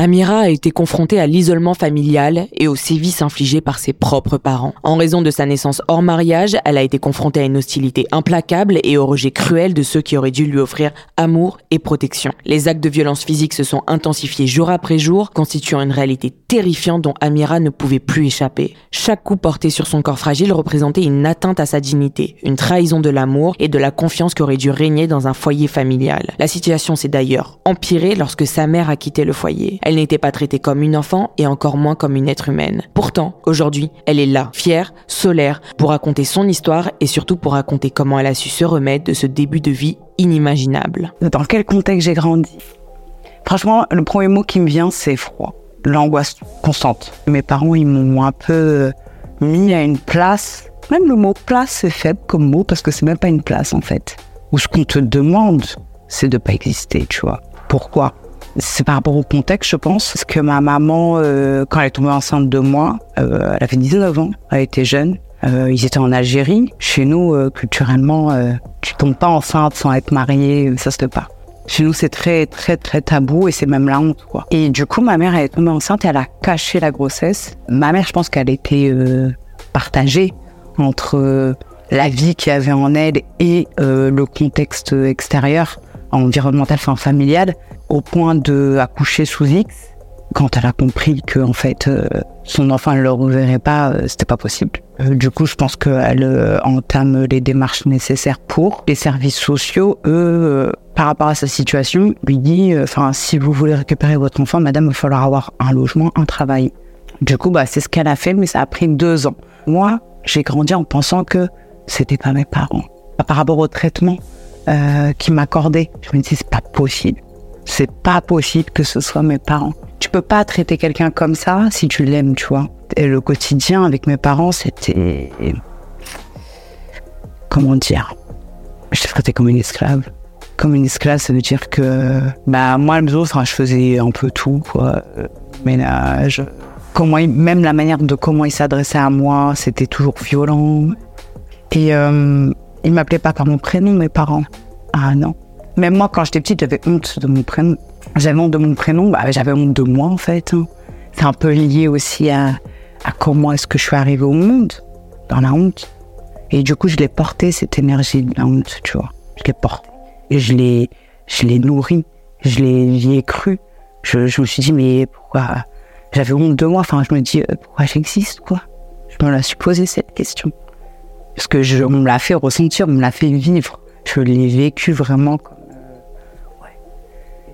Amira a été confrontée à l'isolement familial et aux sévices infligés par ses propres parents. En raison de sa naissance hors mariage, elle a été confrontée à une hostilité implacable et au rejet cruel de ceux qui auraient dû lui offrir amour et protection. Les actes de violence physique se sont intensifiés jour après jour, constituant une réalité terrifiante dont Amira ne pouvait plus échapper. Chaque coup porté sur son corps fragile représentait une atteinte à sa dignité, une trahison de l'amour et de la confiance qui aurait dû régner dans un foyer familial. La situation s'est d'ailleurs empirée lorsque sa mère a quitté le foyer. Elle n'était pas traitée comme une enfant et encore moins comme une être humaine. Pourtant, aujourd'hui, elle est là, fière, solaire, pour raconter son histoire et surtout pour raconter comment elle a su se remettre de ce début de vie inimaginable. Dans quel contexte j'ai grandi? Franchement, le premier mot qui me vient, c'est froid. L'angoisse constante. Mes parents, ils m'ont un peu mis à une place. Même le mot place, c'est faible comme mot parce que c'est même pas une place en fait. Ou ce qu'on te demande, c'est de pas exister, tu vois. Pourquoi? C'est par rapport au contexte, je pense. Parce que ma maman, euh, quand elle est tombée enceinte de moi, euh, elle avait 19 ans, elle était jeune. Euh, ils étaient en Algérie. Chez nous, culturellement, tu tombes pas enceinte sans être mariée, ça se pas. Chez nous, c'est très, très, très tabou et c'est même la honte. Et du coup, ma mère, elle est tombée enceinte et elle a caché la grossesse. Ma mère, je pense qu'elle était partagée entre la vie qu'il y avait en elle et le contexte extérieur environnemental, enfin familial, au point de accoucher sous X. Quand elle a compris que en fait euh, son enfant ne le reverrait pas, euh, c'était pas possible. Euh, du coup, je pense qu'elle entame les démarches nécessaires pour les services sociaux. Eux, par rapport à sa situation, lui dit, enfin, si vous voulez récupérer votre enfant, madame, il va falloir avoir un logement, un travail. Du coup, bah, c'est ce qu'elle a fait, mais ça a pris deux ans. Moi, j'ai grandi en pensant que c'était pas mes parents. Par rapport au traitement euh, qui m'accordaient, je me disais, c'est pas possible. C'est pas possible que ce soit mes parents. Tu peux pas traiter quelqu'un comme ça si tu l'aimes, tu vois. Et le quotidien avec mes parents, c'était. Comment dire? Je traitais comme une esclave. Comme une esclave, ça veut dire que. Bah, moi, les autres, je faisais un peu tout, quoi. Ménage. Comment même la manière de comment ils s'adressaient à moi, c'était toujours violent. Et euh, ils m'appelaient pas par mon prénom, mes parents. Ah non. Même moi, quand j'étais petite, j'avais honte de mon prénom. J'avais honte de mon prénom, bah, j'avais honte de moi en fait. Hein. C'est un peu lié aussi à, comment est-ce que je suis arrivée au monde, dans la honte. Et du coup, je l'ai porté, cette énergie de la honte, tu vois. Je l'ai portée. Et je l'ai, je l'ai nourrie. Je l'ai, j'y ai cru. Je, me suis dit, mais pourquoi? J'avais honte de moi. Enfin, je me dis, euh, pourquoi j'existe, quoi? Je me la suis posé cette question. Parce que je, me l'a fait ressentir, on me l'a fait vivre. Je l'ai vécu vraiment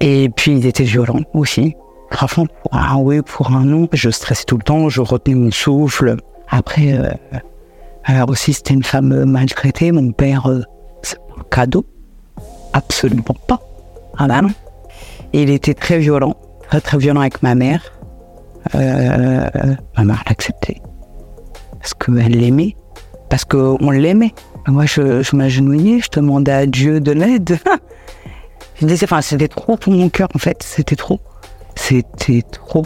et puis, ils étaient violents aussi. Franchement, pour un oui, pour un non, je stressais tout le temps, je retenais mon souffle. Après, euh, alors aussi, c'était une femme maltraitée. Mon père, euh, c'est un cadeau. Absolument pas. Ah bah non. il était très violent, très très violent avec ma mère. Euh, ma mère l'acceptait. Parce qu'elle l'aimait. Parce qu'on l'aimait. Moi, je, m'agenouillais, je demandais à Dieu de l'aide. Je disais, enfin, c'était trop pour mon cœur, en fait. C'était trop. C'était trop.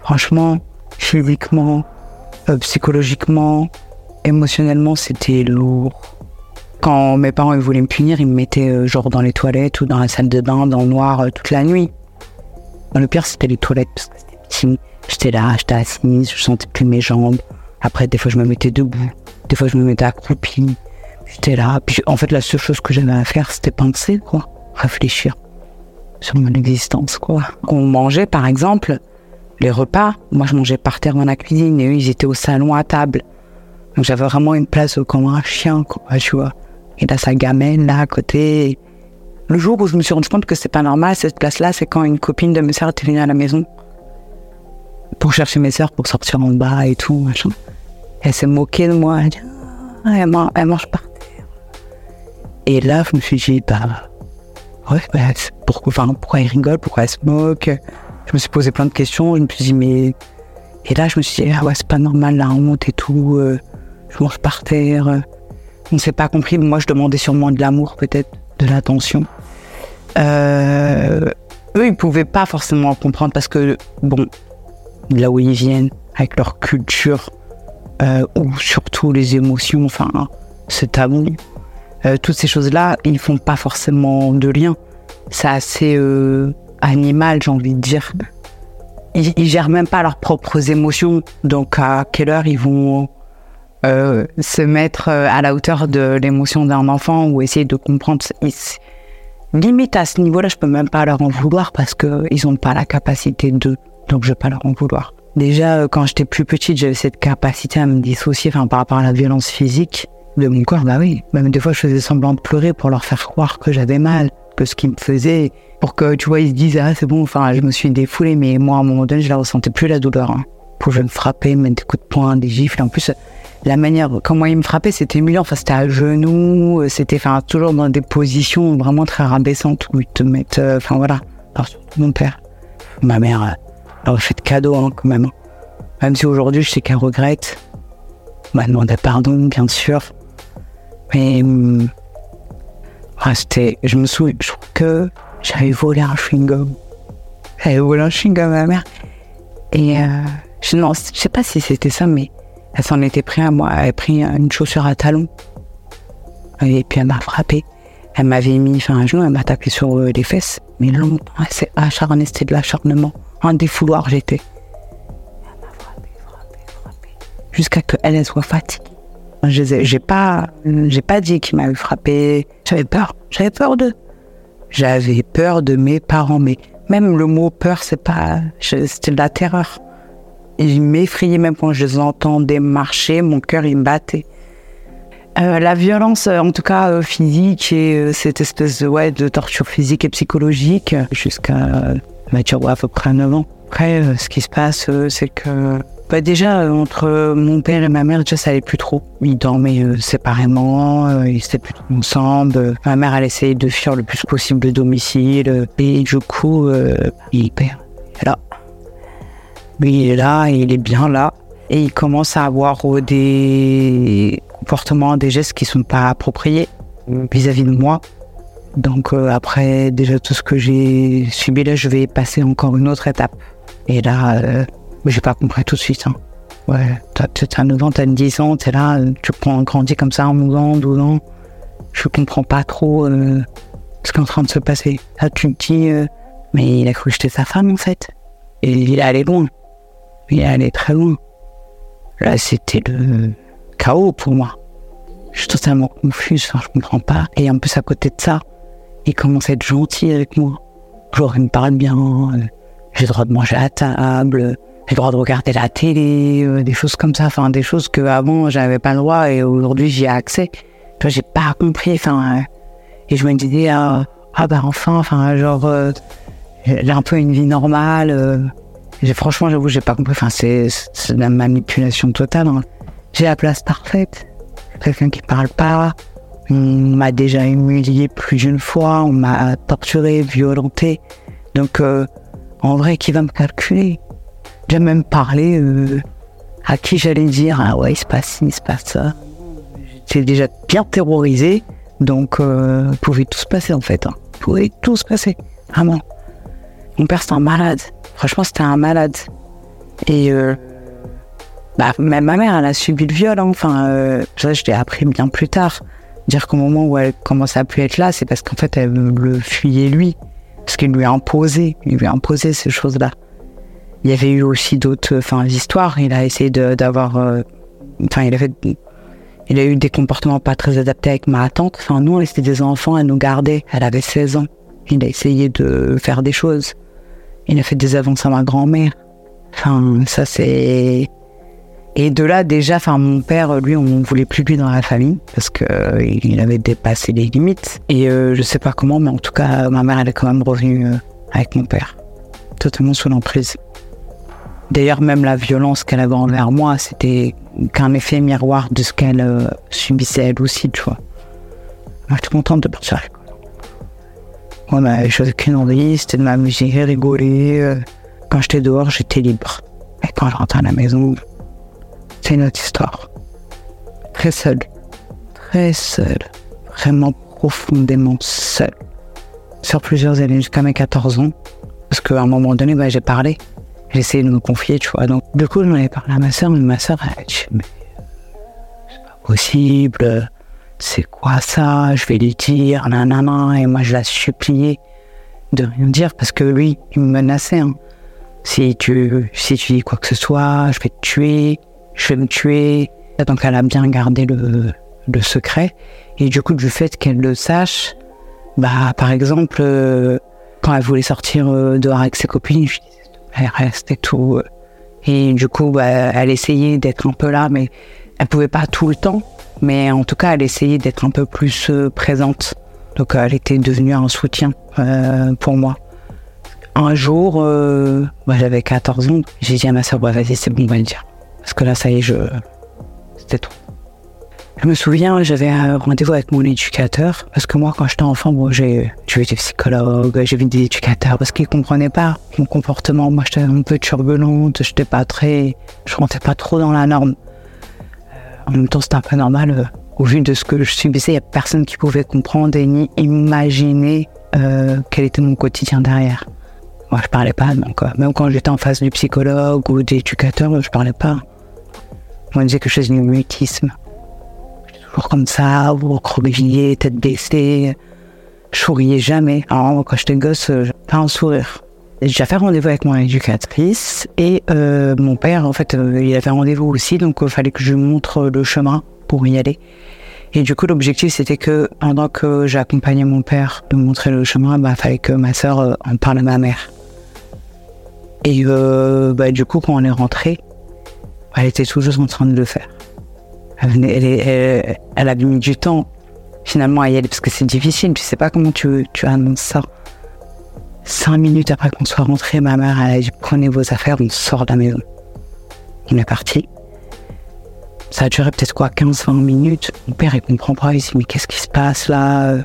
Franchement, physiquement, euh, psychologiquement, émotionnellement, c'était lourd. Quand mes parents voulaient me punir, ils me mettaient euh, genre dans les toilettes ou dans la salle de bain, dans le noir, euh, toute la nuit. le pire, c'était les toilettes, parce que c'était petit. J'étais là, j'étais assise, je sentais plus mes jambes. Après, des fois, je me mettais debout. Des fois, je me mettais accroupie. J'étais là. Puis, en fait, la seule chose que j'avais à faire, c'était penser, quoi réfléchir sur mon existence, quoi. On mangeait, par exemple, les repas. Moi, je mangeais par terre dans la cuisine et eux, ils étaient au salon à table. Donc, j'avais vraiment une place comme un chien, quoi, tu vois. Et là, sa gamelle, là, à côté. Le jour où je me suis rendu compte que c'est pas normal, cette place-là, c'est quand une copine de mes sœurs était venue à la maison pour chercher mes sœurs pour sortir en bas et tout, machin. Elle s'est moquée de moi. Elle dit, ah, elle, mange, par terre. Et là, je me suis dit, bah, ouais, bah, pourquoi, enfin, pourquoi il rigole, pourquoi elle se moque? Je me suis posé plein de questions, je me suis dit, mais. Et là, je me suis dit, ah ouais, c'est pas normal la honte et tout, euh, je mange par terre. On ne s'est pas compris, moi je demandais sûrement de l'amour, peut-être, de l'attention. Euh, eux, ils pouvaient pas forcément comprendre parce que, bon, là où ils viennent, avec leur culture, euh, ou surtout les émotions, enfin, c'est tabou. Euh, toutes ces choses-là, ils font pas forcément de lien. C'est assez euh, animal, j'ai envie de dire. ils, ils gèrent même pas leurs propres émotions. Donc, à quelle heure ils vont euh, se mettre à la hauteur de l'émotion d'un enfant ou essayer de comprendre. Ils- limite à ce niveau-là, je peux même pas leur en vouloir parce que ils ont pas la capacité de. Donc, je vais pas leur en vouloir. Déjà, euh, quand j'étais plus petite, j'avais cette capacité à me dissocier, enfin, par rapport à la violence physique de mon corps. Bah oui. Même des fois, je faisais semblant de pleurer pour leur faire croire que j'avais mal, que ce qu'ils me faisaient, pour que, tu vois, ils se disent, ah, c'est bon, enfin, je me suis défoulé, mais moi, à un moment donné, je la ressentais plus, la douleur. Hein. Pour je me frapper, me mettre des coups de poing, des gifles. En plus, la manière, comment ils me frappaient, c'était humiliant. Enfin, c'était à genoux, euh, c'était, enfin, toujours dans des positions vraiment très rabaissantes où ils te mettent, euh, enfin, voilà. Surtout mon père. Ma mère, elle aurait fait de cadeaux, hein, quand même. Même si aujourd'hui, je sais qu'elle regrette. M'a demandé pardon, bien sûr. Mais, c'était, je me souviens, je trouve que j'avais volé un chewing-gum. J'avais volé un chewing-gum à ma mère. Et, euh, je, je sais pas si c'était ça, mais elle s'en était pris à moi. Elle a pris une chaussure à talons. Et puis elle m'a frappé. Elle m'avait mis enfin, un genou, elle m'a tapé sur euh, les fesses. Mais longtemps, elle s'est acharnée, c'était de l'acharnement. Un défouloir, j'étais. Jusqu'à que elle soit fatiguée. J'ai pas, j'ai pas dit qu'il m'avait frappé. J'avais peur. J'avais peur de. J'avais peur de mes parents. Mais même le mot peur, c'est pas. C'était de la terreur. Et je m'effrayais même quand je les entendais marcher, mon cœur il me battait. Euh, la violence, euh, en tout cas euh, physique et cette espèce de, de torture physique et psychologique jusqu'à tu vois, à peu près 9 ans. Après, euh, ce qui se passe, euh, c'est que bah, déjà entre mon père et ma mère, déjà ça allait plus trop. Ils dormaient euh, séparément, ils étaient plus ensemble. Ma mère, elle essayait de fuir le plus possible le domicile. et du coup, il perd. Là, lui, il est là, il est bien là. Et il commence à avoir des comportements, des gestes qui sont pas appropriés vis-à-vis de moi. Donc euh, après déjà tout ce que j'ai subi là, je vais passer encore une autre étape. Et là, euh, j'ai pas compris tout de suite. Hein. Ouais, t'as t'as 9 ans, t'as 10 ans, t'es là, tu prends grandi comme ça en 11 ans, 12 ans. Je comprends pas trop euh, ce qui est en train de se passer. Là, tu te dis, euh, mais il a cru que j'étais sa femme en fait. Et il est allé loin. Il est allé très loin. Là, c'était le chaos pour moi. Je suis totalement confuse, enfin, je comprends pas. Et en plus, à côté de ça, il commence à être gentil avec moi. Genre, il me parle bien, euh, j'ai le droit de manger à table, j'ai le droit de regarder la télé, euh, des choses comme ça. Enfin, des choses que avant j'avais pas le droit et aujourd'hui j'y ai accès. Tu vois, j'ai pas compris. Enfin, euh, et je me disais, ah, ah bah enfin, enfin, genre, j'ai un peu une vie normale. J'ai- franchement, j'avoue, j'ai pas compris. Enfin, c'est de la manipulation totale. hein. J'ai la place parfaite. Quelqu'un qui parle pas. On m'a déjà humilié plus d'une fois. On m'a torturé, violenté. Donc, euh, en vrai, qui va me calculer? J'ai même parlé euh, à qui j'allais dire Ah ouais, il se passe ci, il se passe ça. J'étais déjà bien terrorisé. Donc, euh, pouvait tout se passer en fait. Hein. Pouvait tout se passer. Vraiment. Mon père, c'était un malade. Franchement, c'était un malade. Et euh, bah, même ma mère, elle a subi le viol. hein. Enfin, ça, je l'ai appris bien plus tard. Dire qu'au moment où elle commence à plus être là, c'est parce qu'en fait, elle le fuyait lui. Parce qu'il lui a imposé. Il lui a imposé ces choses-là. Il y avait eu aussi d'autres enfin, histoires. Il a essayé d'avoir. euh, Enfin, il a fait. Il a eu des comportements pas très adaptés avec ma tante. Enfin, nous, on était des enfants, elle nous gardait. Elle avait 16 ans. Il a essayé de faire des choses. Il a fait des avances à ma grand-mère. Enfin, ça c'est. Et de là déjà, enfin mon père, lui, on ne voulait plus lui dans la famille parce que euh, avait dépassé les limites. Et euh, je sais pas comment, mais en tout cas, ma mère, elle est quand même revenue euh, avec mon père, totalement sous l'emprise. D'ailleurs, même la violence qu'elle avait envers moi, c'était qu'un effet miroir de ce qu'elle euh, subissait elle aussi, tu vois. Moi, j'étais contente de partir à l'école. Moi, ma chose qu'une envie, c'était de m'amuser, rigoler. Quand j'étais dehors, j'étais libre. Et quand je rentrais à la maison, c'est une autre histoire. Très seul. Très seul. Vraiment profondément seul. Sur plusieurs années, jusqu'à mes 14 ans. Parce qu'à un moment donné, bah, j'ai parlé. J'ai essayé de me confier, tu vois. Donc, du coup, j'en avais parlé à ma soeur, mais ma soeur, elle dit, mais c'est pas possible. C'est quoi ça? Je vais lui dire, nanana. Et moi, je la suppliais de rien dire parce que lui, il me menaçait. hein. Si tu, si tu dis quoi que ce soit, je vais te tuer, je vais me tuer. Donc elle a bien gardé le, secret. Et du coup, du fait qu'elle le sache, bah, par exemple, euh, quand elle voulait sortir euh, dehors avec ses copines, elle reste et tout. Et du coup, bah, elle essayait d'être un peu là, mais elle pouvait pas tout le temps. Mais en tout cas, elle essayait d'être un peu plus euh, présente. Donc, elle était devenue un soutien pour moi. Un jour, bah, j'avais 14 ans, j'ai dit à ma soeur, bah, vas-y, c'est bon, on va le dire. Parce que là, ça y est, je... c'était trop. Je me souviens, j'avais un rendez-vous avec mon éducateur, parce que moi, quand j'étais enfant, bon, j'ai vu des psychologues, j'ai vu des éducateurs, parce qu'ils comprenaient pas mon comportement. Moi, j'étais un peu turbulente, j'étais pas très, je rentrais pas trop dans la norme. Euh, en même temps, c'était un peu normal. Euh, au vu de ce que je subissais, il y a personne qui pouvait comprendre et ni imaginer euh, quel était mon quotidien derrière. Moi, je parlais pas, donc même quand j'étais en face du psychologue ou d'éducateur, je parlais pas. On disait que je faisais du mutisme toujours comme ça, vous recroquevillez, tête baissée. Je souriais jamais. Alors, quand j'étais gosse, euh, pas un sourire. J'ai fait rendez-vous avec mon éducatrice et euh, mon père, en fait, euh, il avait rendez-vous aussi, donc il fallait que je montre le chemin pour y aller. Et du coup, l'objectif, c'était que pendant que j'accompagnais mon père de montrer le chemin, il bah, fallait que ma sœur en parle à ma mère. Et bah, du coup, quand on est rentré, elle était toujours en train de le faire. Elle, elle, a mis du temps finalement à y aller parce que c'est difficile. Tu sais pas comment tu, tu annonces ça. Cinq minutes après qu'on soit rentré, ma mère a dit prenez vos affaires, on sort de la maison. On est parti. Ça a duré peut-être quoi, 15-20 minutes. Mon père, il comprend pas. Il dit mais qu'est-ce qui se passe là?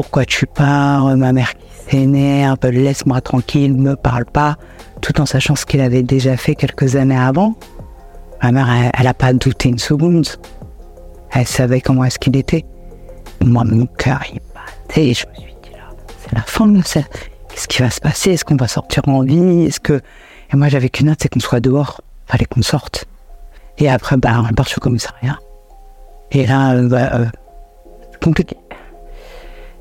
Pourquoi tu pars Ma mère qui s'énerve, laisse-moi tranquille, me parle pas. Tout en sachant ce qu'il avait déjà fait quelques années avant. Ma mère, elle n'a pas douté une seconde. Elle savait comment est-ce qu'il était. Moi, mon cœur, il battait. Je me suis dit, là, c'est la fin de ça. Qu'est-ce qui va se passer? Est-ce qu'on va sortir en vie? Est-ce que... Et moi, j'avais qu'une hâte, c'est qu'on soit dehors. Fallait qu'on sorte. Et après, bah, on part sur le commissariat. Et là, euh, bah, euh, compliqué.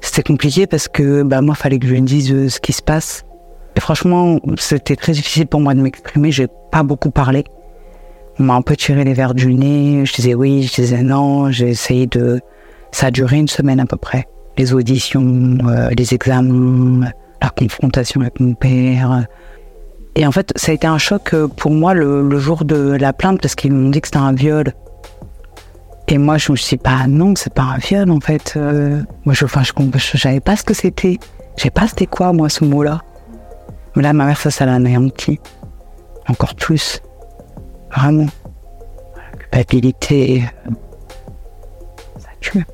C'était compliqué parce que bah, moi, fallait que je lui dise euh, ce qui se passe. Franchement, c'était très difficile pour moi de m'exprimer. J'ai pas beaucoup parlé. On m'a un peu tiré les verres du nez. Je disais oui, je disais non. J'ai essayé de. Ça a duré une semaine à peu près. Les auditions, euh, les examens, la confrontation avec mon père. Et en fait, ça a été un choc euh, pour moi le, jour de la plainte parce qu'ils m'ont dit que c'était un viol. Et moi, je me suis dit, bah non, c'est pas un viol en fait. Euh, moi, je, enfin, je, je, savais pas ce que c'était. Je savais pas c'était quoi, moi, ce mot-là. Mais là, ma mère, ça, ça l'a anéanti. Encore plus. Vraiment. La culpabilité, ça tue.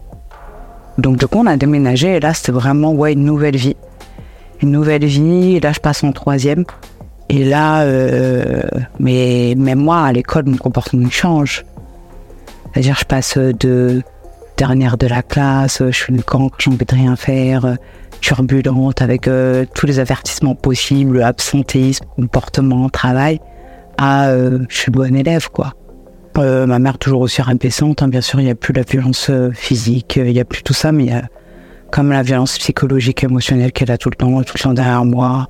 Donc du coup, on a déménagé et là, c'était vraiment ouais, une nouvelle vie. Une nouvelle vie, et là, je passe en troisième. Et là, euh, mais même moi, à l'école, mon comportement change. C'est-à-dire, je passe de dernière de la classe, je suis une camp, j'ai envie de rien faire, turbulente, avec euh, tous les avertissements possibles, absentéisme, comportement, travail à euh, je suis bonne élève, quoi. Euh, ma mère toujours aussi rabaissante, hein. bien sûr, il n'y a plus la violence euh, physique, il n'y a plus tout ça, mais comme la violence psychologique, émotionnelle qu'elle a tout le temps, tout le temps derrière moi.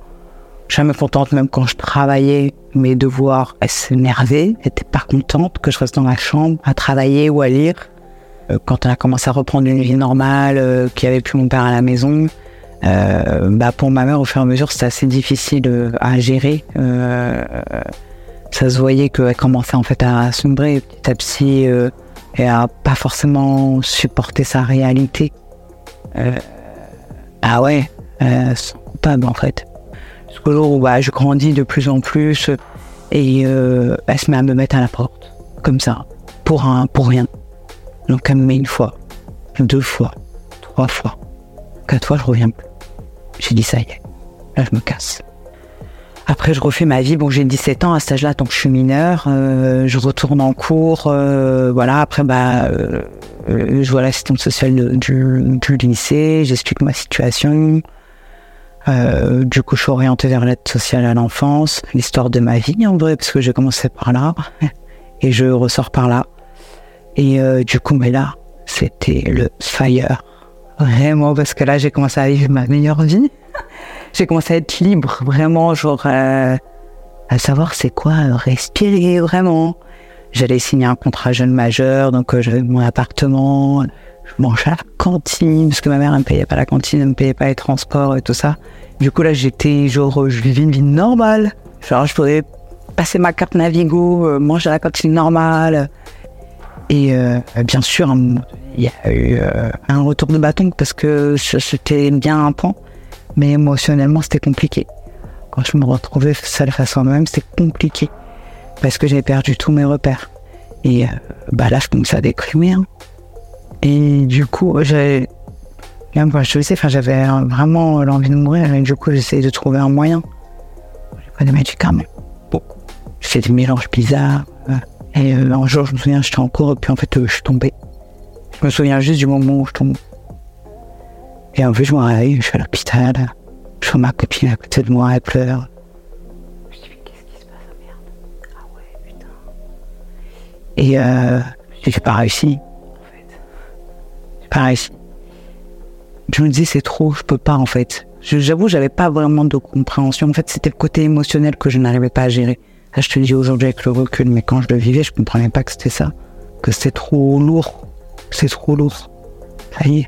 Jamais contente, même quand je travaillais, mes devoirs, elle s'énervait, elle était pas contente que je reste dans la chambre à travailler ou à lire. quand elle a commencé à reprendre une vie normale, qu'il n'y avait plus mon père à la maison, bah pour ma mère, au fur et à mesure, c'était assez difficile à gérer ça se voyait qu'elle commençait en fait à sombrer petit à petit euh, et à pas forcément supporter sa réalité. Euh, ah ouais, euh, coupable en fait. Bah, je grandis de plus en plus et euh, elle se met à me mettre à la porte, comme ça, pour, un, pour rien. Donc elle me met une fois, deux fois, trois fois, quatre fois, je reviens plus. J'ai dit ça y est, là je me casse. Après, je refais ma vie. Bon, j'ai 17 ans à cet âge-là, tant que je suis mineur. Euh, je retourne en cours. Euh, voilà. Après, bah, euh, je vois l'assistante sociale du, du, lycée. J'explique ma situation. Du coup, je suis orientée vers l'aide sociale à l'enfance, l'histoire de ma vie en vrai, parce que j'ai commencé par là et je ressors par là. Et du coup, mais là, c'était le fire, vraiment, parce que là, j'ai commencé à vivre ma meilleure vie j'ai commencé à être libre, vraiment, genre, euh, à savoir c'est quoi euh, respirer vraiment. J'allais signer un contrat jeune majeur, donc euh, j'avais mon appartement, je mangeais à la cantine, parce que ma mère ne me payait pas la cantine, elle me payait pas les transports et tout ça. Du coup là j'étais genre, je vivais une vie normale. Genre je pouvais passer ma carte Navigo, manger à la cantine normale. Et bien sûr, il y a eu un retour de bâton parce que c'était bien un pan, mais émotionnellement c'était compliqué quand je me retrouvais seule face à moi-même, c'était compliqué parce que j'avais perdu tous mes repères. Et euh, bah là, je commençais à déprimer. Hein. Et du coup, j'avais, même quand je enfin, j'avais vraiment l'envie de mourir. Et du coup, j'essayais de trouver un moyen. J'ai pris des médicaments, beaucoup. J'ai fait des mélanges bizarres. Euh. Et euh, un jour, je me souviens, j'étais en cours, et puis en fait, je suis tombé. Je me souviens juste du moment où je tombe. Et en fait, je me réveille, je suis à l'hôpital. Je vois ma copine à côté de moi, elle pleure. Je dis, mais qu'est-ce qui se passe, oh, merde Ah ouais, putain. Et euh, j'ai pas réussi. Réussi. Je me dis, c'est trop, je peux pas, en fait. J'avoue, j'avais pas vraiment de compréhension. En fait, c'était le côté émotionnel que je n'arrivais pas à gérer. Là, je te dis aujourd'hui avec le recul, mais quand je le vivais, je comprenais pas que c'était ça. Que c'était trop lourd. C'est trop lourd. Ça y est,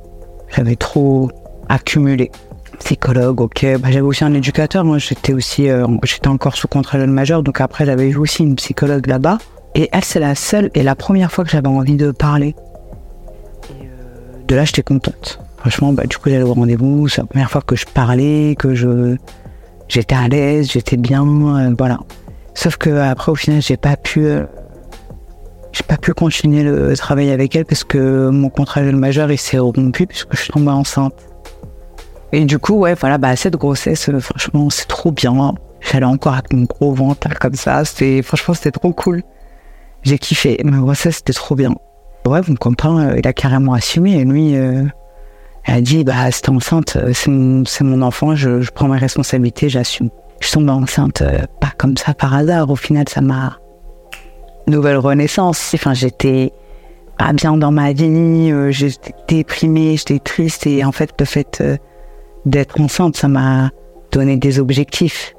j'avais trop accumulé psychologue, ok. Bah, j'avais aussi un éducateur. Moi, j'étais aussi, euh, j'étais encore sous contrôle majeur. Donc après, j'avais aussi une psychologue là-bas. Et elle, c'est la seule et la première fois que j'avais envie de parler. Euh, de là, j'étais contente. Franchement, bah, du coup, j'allais au rendez-vous. C'est la première fois que je parlais, que je, j'étais à l'aise, j'étais bien, euh, voilà. Sauf que après, au final, j'ai pas pu, j'ai pas pu continuer le travail avec elle parce que mon contrat majeur, il s'est rompu puisque je suis tombée enceinte. Et du coup, ouais, voilà, bah, cette grossesse, euh, franchement, c'est trop bien. J'allais encore avec mon gros ventre comme ça. C'était, franchement, c'était trop cool. J'ai kiffé. Ma grossesse, c'était trop bien. Ouais, mon copain, euh, il a carrément assumé. Et lui, euh, il a dit, bah, c'était enceinte, c'est mon, mon, enfant, je, prends mes responsabilités, j'assume. Je tombe enceinte, pas comme ça par hasard. Au final, ça m'a nouvelle renaissance. Enfin, j'étais pas bien dans ma vie, j'étais déprimée, j'étais triste. Et en fait, le fait d'être enceinte, ça m'a donné des objectifs,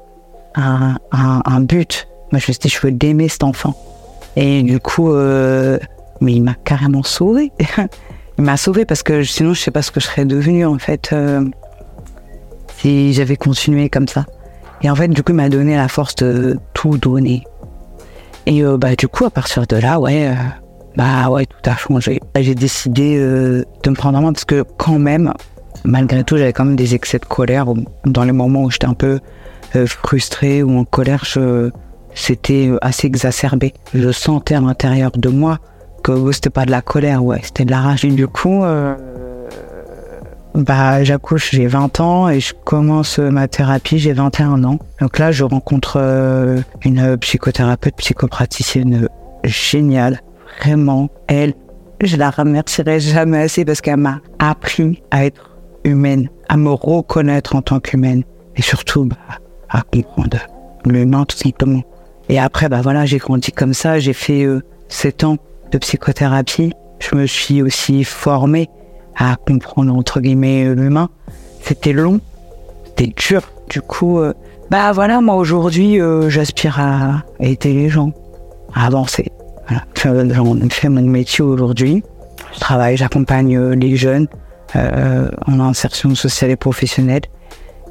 un, un, but. Moi, je me suis dit, je veux d'aimer cet enfant. Et du coup, euh, mais il m'a carrément sauvé. il m'a sauvé parce que sinon, je sais pas ce que je serais devenue en fait euh, si j'avais continué comme ça. Et en fait, du coup, il m'a donné la force de tout donner. Et euh, bah, du coup, à partir de là, ouais, bah ouais, tout a changé. J'ai décidé de me prendre en main parce que quand même, malgré tout, j'avais quand même des excès de colère. Dans les moments où j'étais un peu euh, frustré ou en colère, c'était euh, assez exacerbé. Je sentais à l'intérieur de moi c'était pas de la colère, ouais, c'était de la rage. Et du coup, euh, bah, j'accouche, j'ai 20 ans et je commence ma thérapie, j'ai 21 ans. Donc là, je rencontre une psychothérapeute, psychopraticienne géniale. Vraiment, elle, je la remercierai jamais assez parce qu'elle m'a appris à être humaine, à me reconnaître en tant qu'humaine et surtout bah, à comprendre l'humain tout simplement. Et après, bah voilà, j'ai grandi comme ça, j'ai fait euh, sept ans de psychothérapie. Je me suis aussi formé à comprendre entre guillemets l'humain. C'était long, c'était dur. Du coup, euh, bah voilà, moi aujourd'hui, euh, j'aspire à, aider les gens, à avancer. Voilà, j'en fais mon métier aujourd'hui. Je travaille, j'accompagne les jeunes euh, en insertion sociale et professionnelle.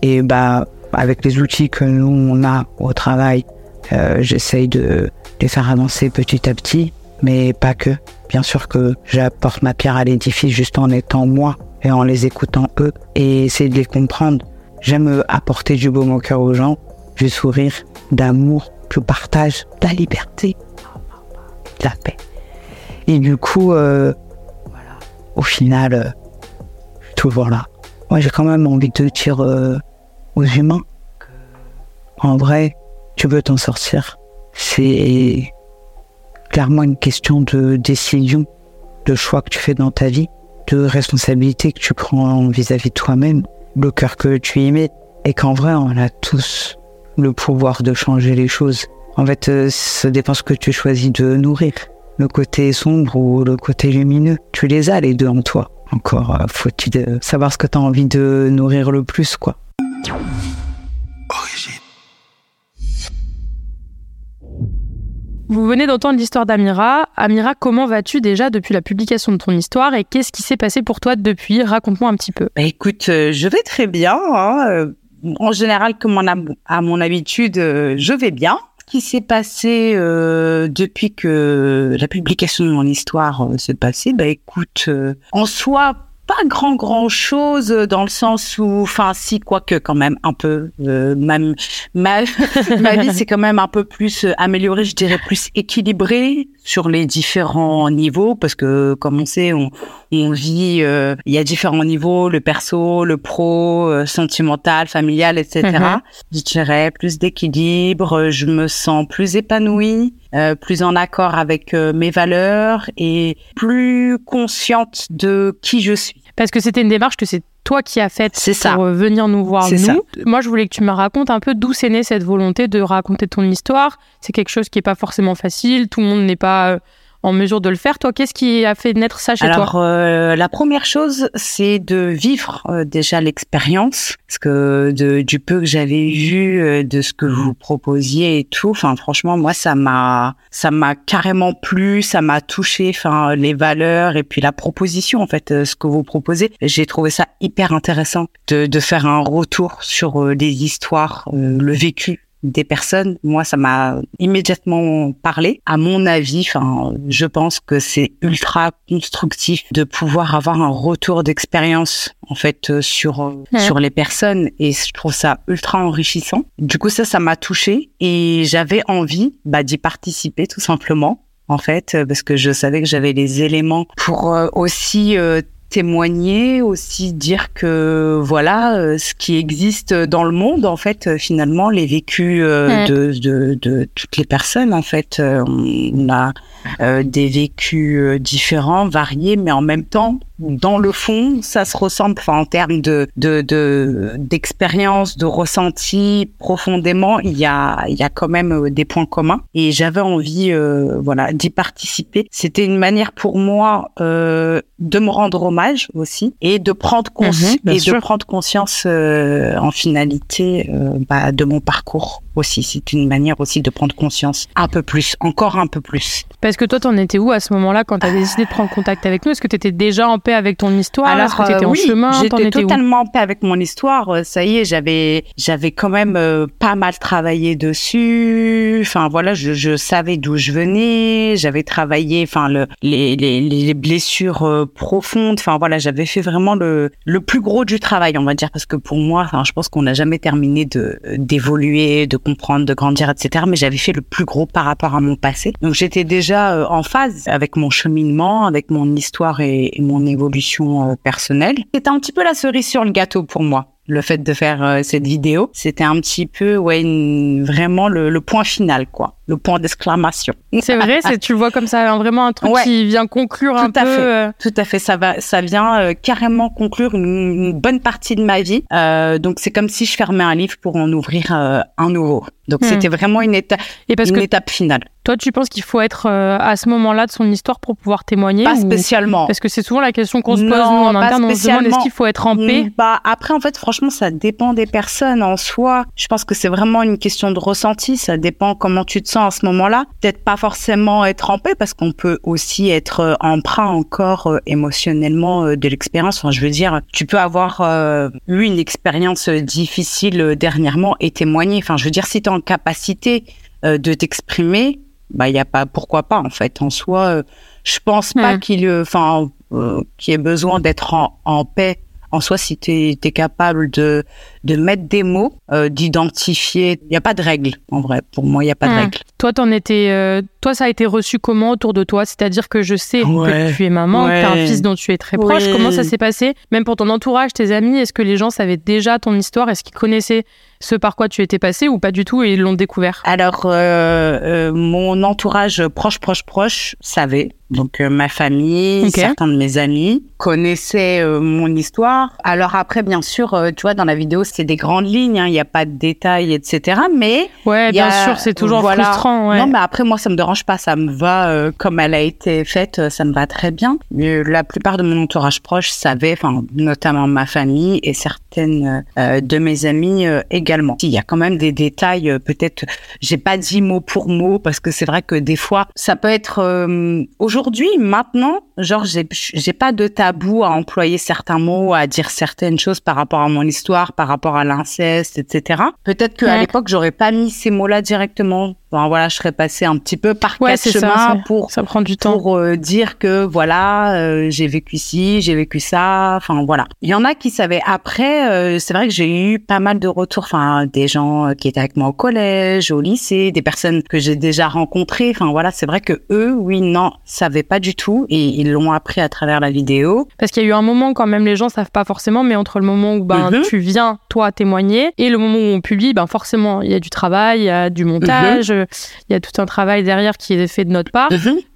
Et bah, avec les outils que nous on a au travail, euh, j'essaye de les faire avancer petit à petit, mais pas que. Bien sûr que j'apporte ma pierre à l'édifice juste en étant moi et en les écoutant eux et essayer de les comprendre. J'aime apporter du beau au cœur aux gens, du sourire, d'amour, du partage, de la liberté, de la paix. Et du coup, euh, au final, euh, là. Moi, j'ai quand même envie de dire euh, aux humains en vrai, tu veux t'en sortir. C'est clairement une question de décision, de choix que tu fais dans ta vie, de responsabilité que tu prends vis-à-vis de toi-même, le cœur que tu y mets, et qu'en vrai, on a tous le pouvoir de changer les choses. En fait, euh, ça dépend ce que tu choisis de nourrir. Le côté sombre ou le côté lumineux. Tu les as les deux en toi. Encore euh, faut-il euh, savoir ce que tu as envie de nourrir le plus, quoi. Origine. Vous venez d'entendre l'histoire d'Amira. Amira, comment vas-tu déjà depuis la publication de ton histoire et qu'est-ce qui s'est passé pour toi depuis? Raconte-moi un petit peu. Bah, écoute, euh, je vais très bien. Hein. Euh, en général, comme à mon habitude, euh, je vais bien. Ce qui s'est passé depuis que la publication de mon histoire s'est passée, bah écoute, en soi, pas grand grand chose dans le sens où enfin si quoique quand même un peu euh, même ma, ma vie c'est quand même un peu plus euh, améliorée je dirais plus équilibrée sur les différents niveaux parce que comme on sait on, on vit euh, il y a différents niveaux le perso le pro euh, sentimental familial etc mm-hmm. je dirais plus d'équilibre je me sens plus épanouie euh, plus en accord avec mes valeurs et plus consciente de qui je suis parce que c'était une démarche que c'est toi qui as faite pour ça. Euh, venir nous voir nous. Ça. Moi, je voulais que tu me racontes un peu d'où c'est né cette volonté de raconter ton histoire. C'est quelque chose qui est pas forcément facile. Tout le monde n'est pas euh, en mesure de le faire. Toi, qu'est-ce qui a fait naître ça chez Alors, toi euh, la première chose, c'est de vivre euh, déjà l'expérience, parce que de, du peu que j'avais vu, euh, de ce que vous proposiez et tout, enfin franchement, moi ça m'a, ça m'a carrément plu, ça m'a touché, enfin les valeurs et puis la proposition en fait, euh, ce que vous proposez, j'ai trouvé ça hyper intéressant de, de faire un retour sur euh, des histoires, euh, le vécu des personnes, moi, ça m'a immédiatement parlé. À mon avis, enfin, je pense que c'est ultra constructif de pouvoir avoir un retour d'expérience en fait euh, sur euh, Ouais. sur les personnes et je trouve ça ultra enrichissant. Du coup, ça, ça m'a touché et j'avais envie bah, d'y participer tout simplement. En fait, euh, parce que je savais que j'avais les éléments pour aussi euh, témoigner, aussi dire que voilà euh, ce qui existe dans le monde en fait euh, finalement les vécus euh, Ouais. de, de de toutes les personnes en fait on a euh, des vécus euh, différents, variés, mais en même temps dans le fond ça se ressemble enfin en termes de de de d'expérience, de ressenti profondément il y a il y a quand même euh, des points communs et j'avais envie euh, voilà d'y participer. C'était une manière pour moi euh, de me rendre hommage aussi et de prendre conscience Mhm, bien et sûr. de prendre conscience euh, en finalité bah, de mon parcours aussi. C'est une manière aussi de prendre conscience un peu plus, encore un peu plus. Parce que toi, t'en étais où à ce moment-là quand t'as décidé de prendre contact avec nous? Est-ce que t'étais déjà en paix avec ton histoire? Est-ce que t'étais euh, en oui, chemin? J'étais totalement en paix avec mon histoire. Euh, Ça y est, j'avais j'avais quand même euh, pas mal travaillé dessus. Enfin voilà, je, je savais d'où je venais. J'avais travaillé, enfin le les les, les blessures euh, profondes. Enfin voilà, j'avais fait vraiment le le plus gros du travail, on va dire, parce que pour moi, enfin je pense qu'on n'a jamais terminé de d'évoluer, de comprendre, de grandir, etc. Mais j'avais fait le plus gros par rapport à mon passé. Donc j'étais déjà euh, en phase avec mon cheminement, avec mon histoire et, mon évolution euh, personnelle. C'était un petit peu la cerise sur le gâteau pour moi. Le fait de faire euh, cette vidéo, c'était un petit peu, ouais, vraiment le point final, quoi, le point d'exclamation. C'est vrai, c'est tu le vois comme ça, vraiment un truc Ouais. qui vient conclure un Tout à peu. fait. euh, Tout à fait, ça va, ça vient euh, carrément conclure une, une bonne partie de ma vie. Euh, donc c'est comme si je fermais un livre pour en ouvrir euh, un nouveau. Donc Hmm. c'était vraiment une étape, Et parce une que étape finale. toi, tu penses qu'il faut être à ce moment-là de son histoire pour pouvoir témoigner Pas ou- spécialement. Parce que c'est souvent la question qu'on se pose, Non, nous, en interne, on se demande est-ce qu'il faut être en paix? Mm, Bah après en fait franchement ça dépend des personnes en soi. Je pense que c'est vraiment une question de ressenti, ça dépend comment tu te sens à ce moment-là. Peut-être pas forcément être en paix parce qu'on peut aussi être euh, emprunt encore euh, émotionnellement euh, de l'expérience. Enfin je veux dire, tu peux avoir eu une expérience difficile dernièrement et témoigner. Enfin je veux dire si tu es en capacité de t'exprimer, bah il y a pas pourquoi pas en fait en soi je pense pas Mm. qu'il enfin qu'il y ait besoin d'être en, en paix en soi si tu es, capable de de mettre des mots euh, d'identifier il y a pas de règle en vrai pour moi il y a pas de Mm. règle Toi, t'en étais, euh, toi, ça a été reçu comment autour de toi? C'est-à-dire que je sais Ouais. que tu es maman, que tu as un fils dont tu es très proche. Comment ça s'est passé? Même pour ton entourage, tes amis, est-ce que les gens savaient déjà ton histoire? Est-ce qu'ils connaissaient ce par quoi tu étais passé ou pas du tout et ils l'ont découvert? Alors, euh, mon entourage proche, proche, proche savait. Donc, euh, ma famille, certains de mes amis connaissaient euh, mon histoire. Alors après, bien sûr, euh, tu vois, dans la vidéo, c'est des grandes lignes, hein, il n'y a pas de détails, etc. Mais ouais, bien a- sûr, c'est toujours voilà. frustrant. Ouais. non, mais après moi ça me dérange pas, ça me va euh, comme elle a été faite, euh, ça me va très bien. Mais la plupart de mon entourage proche savait, enfin notamment ma famille et certaines euh, de mes amis euh, également. Il y a quand même des détails, euh, peut-être j'ai pas dit mot pour mot parce que c'est vrai que des fois ça peut être euh, aujourd'hui, maintenant, genre j'ai j'ai pas de tabou à employer certains mots, à dire certaines choses par rapport à mon histoire, par rapport à l'inceste, etc. Peut-être qu'à Ouais. l'époque j'aurais pas mis ces mots-là directement. Enfin, voilà, je serais passée un petit peu par Ouais, quatre ça, chemins c'est- pour Ça prend du temps. pour euh, dire que voilà, euh, j'ai vécu ci, j'ai vécu ça, enfin voilà. Il y en a qui savaient après, euh, c'est vrai que j'ai eu pas mal de retours, enfin des gens euh, qui étaient avec moi au collège, au lycée, des personnes que j'ai déjà rencontrées, enfin voilà, c'est vrai que eux, oui, non, savaient pas du tout et ils l'ont appris à travers la vidéo. Parce qu'il y a eu un moment quand même, les gens savent pas forcément, mais entre le moment où ben, tu viens, toi, témoigner, et le moment où on publie, ben, forcément, il y a du travail, il y a du montage, Mhm. il y a tout un travail derrière qui est fait de notre part.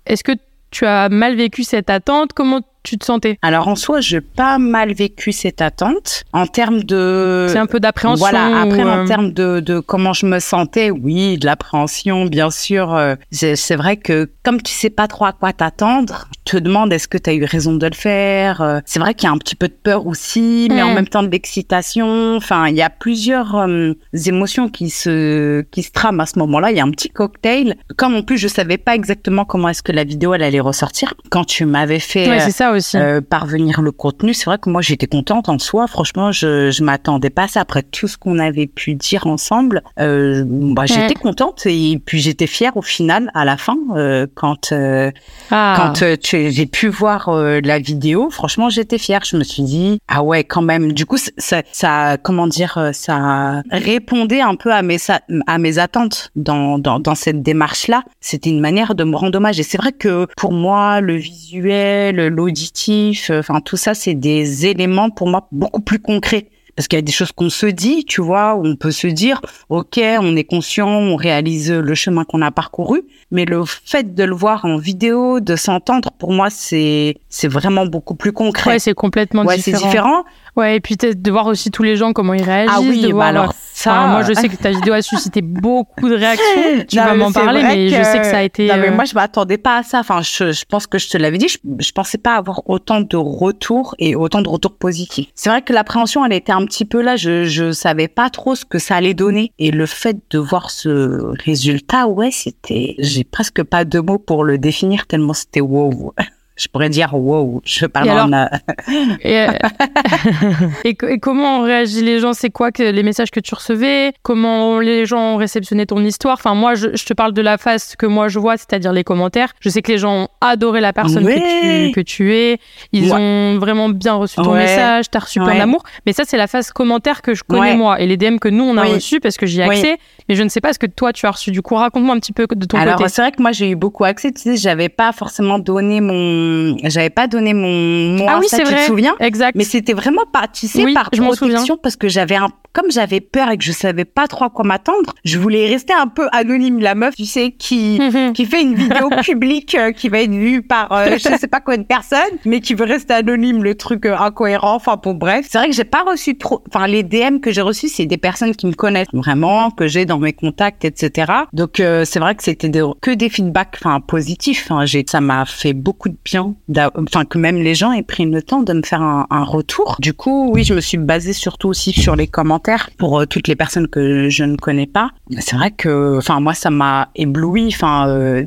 Est-ce que tu as mal vécu cette attente? Comment tu te sentais Alors en soi, j'ai pas mal vécu cette attente en termes de C'est un peu d'appréhension Voilà, après ou, en euh, termes de, de comment je me sentais, oui, de l'appréhension, bien sûr. euh, c'est vrai que comme tu sais pas trop à quoi t'attendre, tu te demandes est-ce que tu as eu raison de le faire. euh, c'est vrai qu'il y a un petit peu de peur aussi, mais en Mm. même temps de l'excitation. Enfin, il y a plusieurs euh, émotions qui se qui se trament à ce moment-là. Il y a un petit cocktail. Comme en plus je savais pas exactement comment est-ce que la vidéo elle allait ressortir. Quand tu m'avais fait Ouais, c'est ça aussi. euh, parvenir le contenu. C'est vrai que moi j'étais contente en soi. Franchement, je je m'attendais pas à ça après tout ce qu'on avait pu dire ensemble. Euh, bah, j'étais contente et puis j'étais fière au final à la fin euh, quand euh, ah. quand euh, j'ai pu voir euh, la vidéo. Franchement, j'étais fière. Je me suis dit ah ouais quand même. Du coup, ça ça comment dire ça répondait un peu à mes à mes attentes dans dans dans cette démarche là. C'était une manière de me rendre hommage et c'est vrai que pour moi le visuel, l'auditif, euh, enfin tout ça c'est des éléments pour moi beaucoup plus concrets. Parce qu'il y a des choses qu'on se dit, tu vois, où on peut se dire, ok, on est conscient, on réalise le chemin qu'on a parcouru, mais le fait de le voir en vidéo, de s'entendre, pour moi, c'est c'est vraiment beaucoup plus concret. Ouais, c'est complètement Ouais, c'est différent. différent. Ouais, et puis peut-être de voir aussi tous les gens comment ils réagissent. Ah oui, de bah voir, alors euh, ça. enfin, moi, je sais que ta vidéo a suscité beaucoup de réactions. Tu Non, vas m'en parler, mais je sais que ça a été. Non, mais euh, moi, je m'attendais pas à ça. Enfin, je, je pense que je te l'avais dit. Je, je pensais pas avoir autant de retours et autant de retours positifs. C'est vrai que l'appréhension, elle était un petit peu là. Je, je savais pas trop ce que ça allait donner. Et le fait de voir ce résultat, ouais, c'était, j'ai presque pas de mots pour le définir tellement c'était wow. Je pourrais dire wow. Je parle Et alors, en, euh, Et, euh, et, co- et comment ont réagi les gens? C'est quoi que les messages que tu recevais? Comment les gens ont réceptionné ton histoire? Enfin, moi, je, je te parle de la face que moi je vois, c'est-à-dire les commentaires. Je sais que les gens ont adoré la personne que, tu, que tu es. Ils Ouais. ont vraiment bien reçu ton Ouais. message. T'as reçu plein Ouais. d'amour. Mais ça, c'est la face commentaire que je connais moi et les DM que nous on a reçus parce que j'y ai accès. Mais je ne sais pas ce que toi tu as reçu. Du coup, raconte-moi un petit peu de ton Alors côté. c'est vrai que moi j'ai eu beaucoup accès. Tu sais, j'avais pas forcément donné mon, j'avais pas donné mon, mon Ah oui, c'est tu vrai. te souviens? Exact. Mais c'était vraiment pas, tu sais, Oui, par je protection parce que j'avais un, comme j'avais peur et que je savais pas trop à quoi m'attendre, je voulais rester un peu anonyme. La meuf, tu sais, qui qui fait une vidéo publique euh, qui va être vue par euh, je sais pas combien de personnes, mais qui veut rester anonyme, le truc euh, incohérent. Enfin bon, bref, c'est vrai que j'ai pas reçu trop. Enfin, les DM que j'ai reçus, c'est des personnes qui me connaissent vraiment, que j'ai dans mes contacts, etc. Donc euh, c'est vrai que c'était que des feedbacks, enfin positifs. Enfin, j'ai, ça m'a fait beaucoup de bien. Enfin, que même les gens aient pris le temps de me faire un, un retour. Du coup, oui, je me suis basée surtout aussi sur les commentaires pour euh, toutes les personnes que je ne connais pas. C'est vrai que, enfin, moi, ça m'a ébloui. Enfin. euh,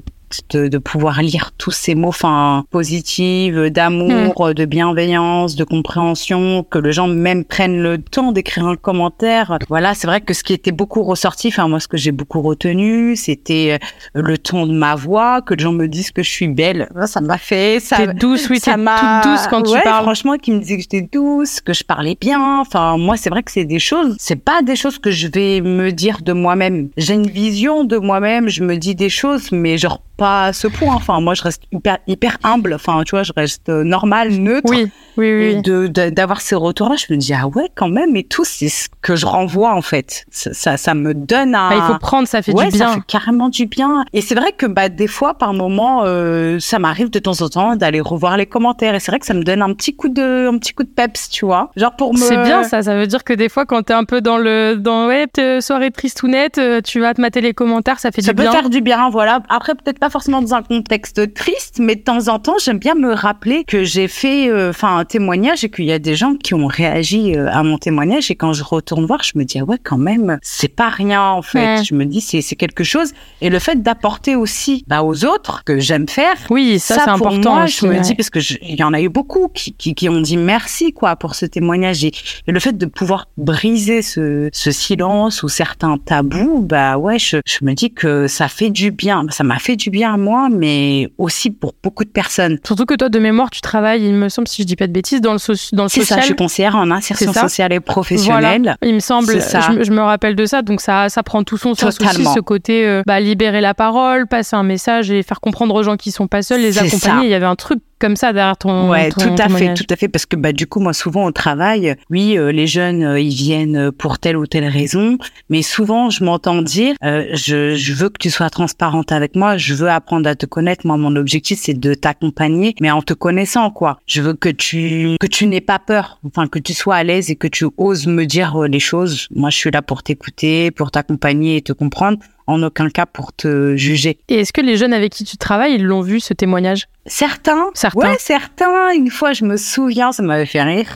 de, de pouvoir lire tous ces mots enfin positifs d'amour de bienveillance de compréhension que les gens même prennent le temps d'écrire un commentaire. Voilà c'est vrai que ce qui était beaucoup ressorti enfin moi ce que j'ai beaucoup retenu c'était euh, le ton de ma voix que les gens me disent que je suis belle. Ça m'a fait ça T'es douce, oui, ça m'a toute douce quand tu parles. franchement qui me disaient que j'étais douce que je parlais bien. Enfin moi c'est vrai que c'est des choses c'est pas des choses que je vais me dire de moi-même. J'ai une vision de moi-même je me dis des choses mais genre pas pas à ce point. Enfin, moi, je reste hyper, hyper humble. Enfin, tu vois, je reste normal, neutre. Oui, oui, oui. Et de, de- d'avoir ces retours-là, je me dis, ah ouais, quand même, et tout, c'est ce que je renvoie, en fait. Ça, ça, ça me donne un... Bah, il faut prendre, ça fait ouais, du bien. ça fait carrément du bien. Et c'est vrai que bah des fois, par moment, euh, ça m'arrive de temps en temps d'aller revoir les commentaires. Et c'est vrai que ça me donne un petit coup de, un petit coup de peps, tu vois. Genre pour me. C'est bien ça, ça veut dire que des fois quand t'es un peu dans le dans ouais, soirée tristounette, euh, tu vas te mater les commentaires, ça fait Ça du peut bien. faire du bien, voilà. Après, peut-être pas forcément dans un contexte triste, mais de temps en temps, j'aime bien me rappeler que j'ai fait, euh, enfin, un témoignage et qu'il y a des gens qui ont réagi euh, à mon témoignage. Et quand je retourne voir, je me dis, ah ouais, quand même, c'est pas rien, en fait. Ouais. Je me dis, c'est, quelque chose. Et le fait d'apporter aussi, bah, aux autres que j'aime faire, Oui, ça, c'est important. Moi, je me ouais. dis parce que je- il y en a eu beaucoup qui, qui, qui ont dit merci quoi pour ce témoignage et, et le fait de pouvoir briser ce, ce silence ou certains tabous, bah ouais, je, je me dis que ça fait du bien. Ça m'a fait du bien à moi, mais aussi pour beaucoup de personnes. Surtout que toi, de mémoire, tu travailles, il me semble, si je dis pas de bêtises, dans le, soci- dans le C'est ça, social. je suis conseillère en insertion sociale et professionnelle. Voilà, il me semble, ça. je, me- je me rappelle de ça, donc ça, ça prend tout son sens aussi, ce côté euh, bah, libérer la parole, passer un message et faire comprendre aux gens qui sont pas seuls, les accompagner. Il y avait un truc comme ça derrière ton. Ouais, ton tout à fait, tout à fait, parce que bah du coup moi souvent au travail, oui, euh, les jeunes euh, ils viennent pour telle ou telle raison, mais souvent je m'entends dire, euh, je, je veux que tu sois transparente avec moi, je veux apprendre à te connaître. Moi mon objectif c'est de t'accompagner, mais en te connaissant quoi. Je veux que tu que tu n'aies pas peur, enfin que tu sois à l'aise et que tu oses me dire euh, les choses. Moi je suis là pour t'écouter, pour t'accompagner et te comprendre. En aucun cas pour te juger. Et est-ce que les jeunes avec qui tu travailles, ils l'ont vu ce témoignage? Certains, Certains. ouais, certains. Une fois, je me souviens, ça m'avait fait rire.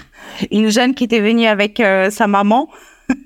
Une jeune qui était venue avec euh, sa maman.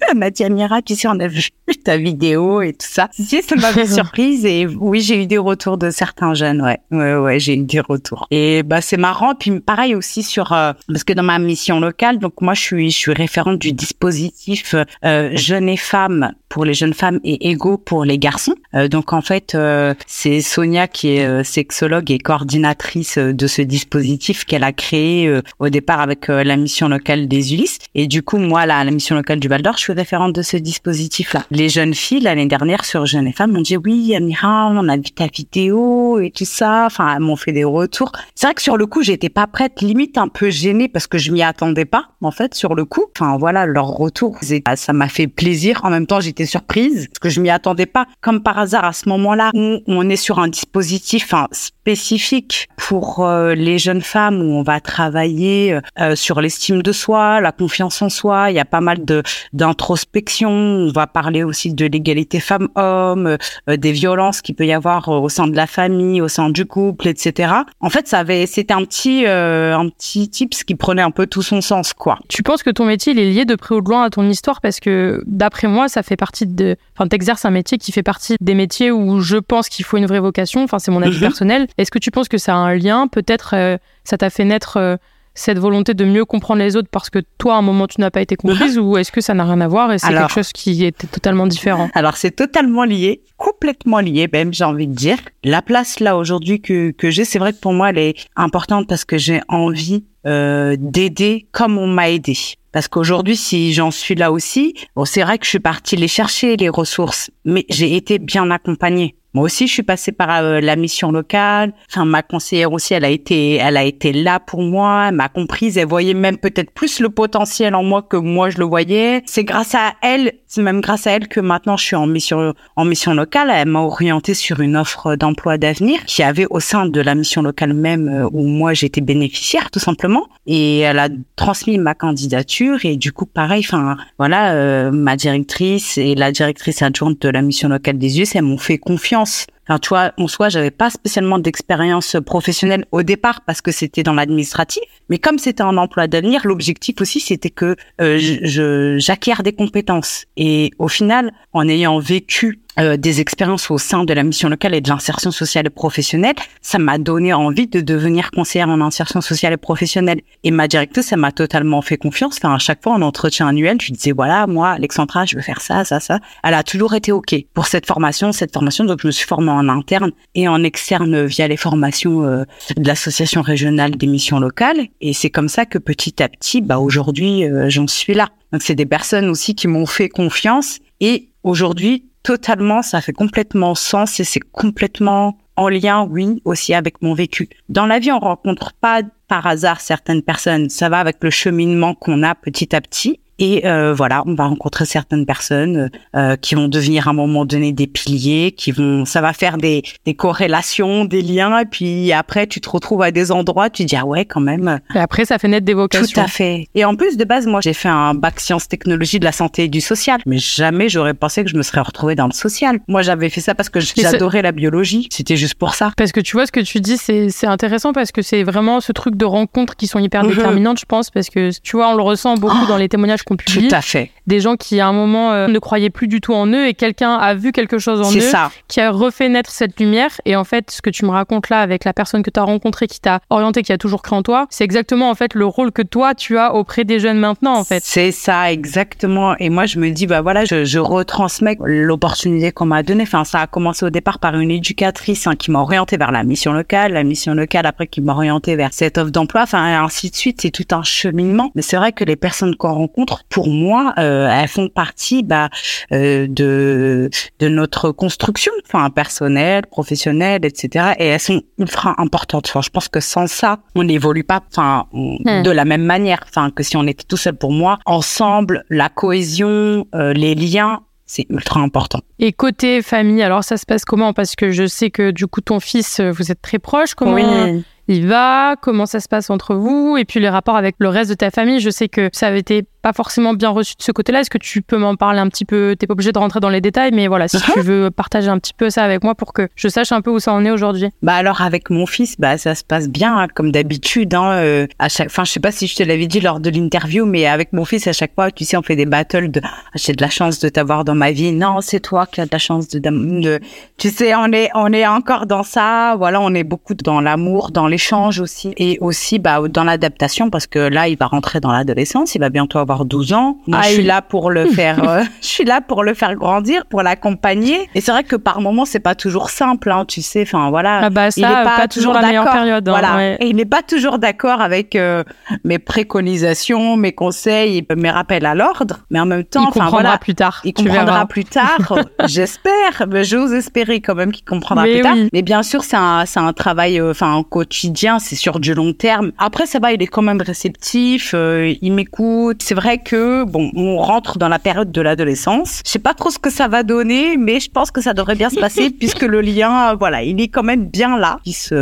Elle m'a dit Amira, tu sais, on a vu ta vidéo et tout ça. Si, ça m'avait surprise et oui, j'ai eu des retours de certains jeunes, ouais, ouais, ouais, j'ai eu des retours. Et bah c'est marrant. Puis pareil aussi sur euh, parce que dans ma mission locale, donc moi je suis je suis référente du dispositif euh, jeunes et femmes pour les jeunes femmes et égaux pour les garçons. Euh, donc en fait, euh, c'est Sonia qui est euh, sexologue et coordinatrice euh, de ce dispositif qu'elle a créé euh, au départ avec la mission locale des Ulysses. Et du coup, moi, là, à la mission locale du Val d'Or, je suis référente de ce dispositif-là. Les jeunes filles, l'année dernière, sur Jeunes et Femmes, m'ont dit, oui, Amira, on a vu ta vidéo et tout ça. Enfin, elles m'ont fait des retours. C'est vrai que sur le coup, j'étais pas prête, limite un peu gênée parce que je m'y attendais pas, en fait, sur le coup. Enfin, voilà, leur retour, c'est- ça m'a fait plaisir. En même temps, j'étais surprise parce que je m'y attendais pas. Comme par hasard, à ce moment-là, on est sur un dispositif enfin, spécifique pour euh, les jeunes femmes où on va travailler euh, sur l'estime de soi, la confiance en soi. Il y a pas mal de d'introspection. On va parler aussi de l'égalité femmes-hommes, euh, des violences qu'il peut y avoir euh, au sein de la famille, au sein du couple, etc. En fait, ça avait, c'était un petit, euh, un petit tips qui prenait un peu tout son sens, quoi. Tu penses que ton métier il est lié de près ou de loin à ton histoire? Parce que d'après moi ça fait partie de enfin t'exerces un métier qui fait partie des métiers où je pense qu'il faut une vraie vocation enfin c'est mon avis Mhm. personnel est-ce que tu penses que ça a un lien? Peut-être euh, ça t'a fait naître euh, cette volonté de mieux comprendre les autres parce que toi à un moment tu n'as pas été comprise ou est-ce que ça n'a rien à voir et c'est quelque chose qui était totalement différent? Alors c'est totalement lié, complètement lié même j'ai envie de dire. La place là aujourd'hui que, que j'ai, c'est vrai que pour moi elle est importante parce que j'ai envie euh, d'aider comme on m'a aidé. Parce qu'aujourd'hui, si j'en suis là aussi, bon, c'est vrai que je suis partie les chercher, les ressources, mais j'ai été bien accompagnée. Moi aussi, je suis passée par euh, la mission locale. Enfin, ma conseillère aussi, elle a été, elle a été là pour moi. Elle m'a comprise. Elle voyait même peut-être plus le potentiel en moi que moi je le voyais. C'est grâce à elle, c'est même grâce à elle que maintenant je suis en mission, en mission locale. Elle m'a orientée sur une offre d'emploi d'avenir qui avait au sein de la mission locale même euh, où moi j'étais bénéficiaire tout simplement. Et elle a transmis ma candidature et du coup pareil. Enfin voilà, euh, ma directrice et la directrice adjointe de la mission locale des US, elles m'ont fait confiance. Enfin, tu vois, en soi, j'avais pas spécialement d'expérience professionnelle au départ parce que c'était dans l'administratif. Mais comme c'était un emploi d'avenir, l'objectif aussi, c'était que euh, j'acquière des compétences. Et au final, en ayant vécu euh, des expériences au sein de la mission locale et de l'insertion sociale et professionnelle, ça m'a donné envie de devenir conseillère en insertion sociale et professionnelle. Et ma directrice, elle m'a totalement fait confiance. Enfin, à chaque fois, en entretien annuel, je disais, voilà, moi, Alexandra, je veux faire ça, ça, ça. Elle a toujours été OK pour cette formation, cette formation. Donc, je me suis formée en interne et en externe via les formations euh, de l'association régionale des missions locales. Et c'est comme ça que petit à petit, bah, aujourd'hui, euh, j'en suis là. Donc, c'est des personnes aussi qui m'ont fait confiance. Et aujourd'hui, totalement, ça fait complètement sens et c'est complètement en lien, oui, aussi avec mon vécu. Dans la vie, on rencontre pas par hasard certaines personnes. Ça va avec le cheminement qu'on a petit à petit. Et euh, voilà, on va rencontrer certaines personnes euh, qui vont devenir à un moment donné des piliers, qui vont, ça va faire des, des corrélations, des liens, et puis après tu te retrouves à des endroits, tu dis ah ouais quand même. Et après ça fait naître des vocations. Tout à fait. Et en plus de base, moi j'ai fait un bac sciences technologies de la santé et du social, mais jamais j'aurais pensé que je me serais retrouvée dans le social. Moi j'avais fait ça parce que j'adorais la biologie, c'était juste pour ça. Parce que tu vois ce que tu dis, c'est intéressant parce que c'est vraiment ce truc de rencontres qui sont hyper mhm. déterminantes, je pense, parce que tu vois on le ressent beaucoup oh dans les témoignages qu'on Tout à fait. Des gens qui, à un moment, euh, ne croyaient plus du tout en eux et quelqu'un a vu quelque chose en eux ça. qui a refait naître cette lumière. Et en fait, ce que tu me racontes là avec la personne que tu as rencontrée, qui t'a orienté, qui a toujours cru en toi, c'est exactement en fait le rôle que toi tu as auprès des jeunes maintenant en fait. C'est ça, exactement. Et moi, je me dis, bah voilà, je, je retransmets l'opportunité qu'on m'a donnée. Enfin, ça a commencé au départ par une éducatrice hein, qui m'a orienté vers la mission locale, la mission locale après qui m'a orienté vers cette offre d'emploi, enfin, ainsi de suite. C'est tout un cheminement. Mais c'est vrai que les personnes qu'on rencontre, pour moi, euh, elles font partie bah, euh, de de notre construction, enfin personnelle, professionnelle, etc. Et elles sont ultra importantes. Enfin, je pense que sans ça, on n'évolue pas, enfin, hmm. de la même manière, enfin, que si on était tout seul. Pour moi, ensemble, la cohésion, euh, les liens, c'est ultra important. Et côté famille, alors ça se passe comment? Parce que je sais que du coup ton fils, vous êtes très proches. Comment oui il va, comment ça se passe entre vous, et puis les rapports avec le reste de ta famille. Je sais que ça avait été pas forcément bien reçu de ce côté-là. Est-ce que tu peux m'en parler un petit peu? T'es pas obligé de rentrer dans les détails, mais voilà, si tu veux partager un petit peu ça avec moi pour que je sache un peu où ça en est aujourd'hui. Bah alors avec mon fils, bah ça se passe bien hein, comme d'habitude. Hein, euh, à chaque, enfin je sais pas si je te l'avais dit lors de l'interview, mais avec mon fils à chaque fois, tu sais, on fait des battles de ah, j'ai de la chance de t'avoir dans ma vie. Non, c'est toi qui as de la chance de, de, tu sais, on est on est encore dans ça. Voilà, on est beaucoup dans l'amour, dans l'échange aussi, et aussi bah dans l'adaptation parce que là il va rentrer dans l'adolescence, il va bientôt avoir 12 ans. Moi, je suis là pour le faire, euh, je suis là pour le faire grandir, pour l'accompagner. Et c'est vrai que par moments, c'est pas toujours simple, hein, tu sais. Enfin, voilà. Ah bah ça, il est pas, toujours, la meilleure période. Hein, voilà. Et il n'est pas toujours d'accord avec euh, mes préconisations, mes conseils, mes rappels à l'ordre. Mais en même temps, enfin voilà. plus tard. Il comprendra plus tard. J'espère. Mais j'ose espérer quand même qu'il comprendra plus tard. Mais bien sûr, c'est un, travail, euh, enfin, quotidien. C'est sur du long terme. Après, ça va, il est quand même réceptif. il m'écoute. C'est vrai que bon, on rentre dans la période de l'adolescence. Je sais pas trop ce que ça va donner, mais je pense que ça devrait bien se passer puisque le lien, voilà, il est quand même bien là.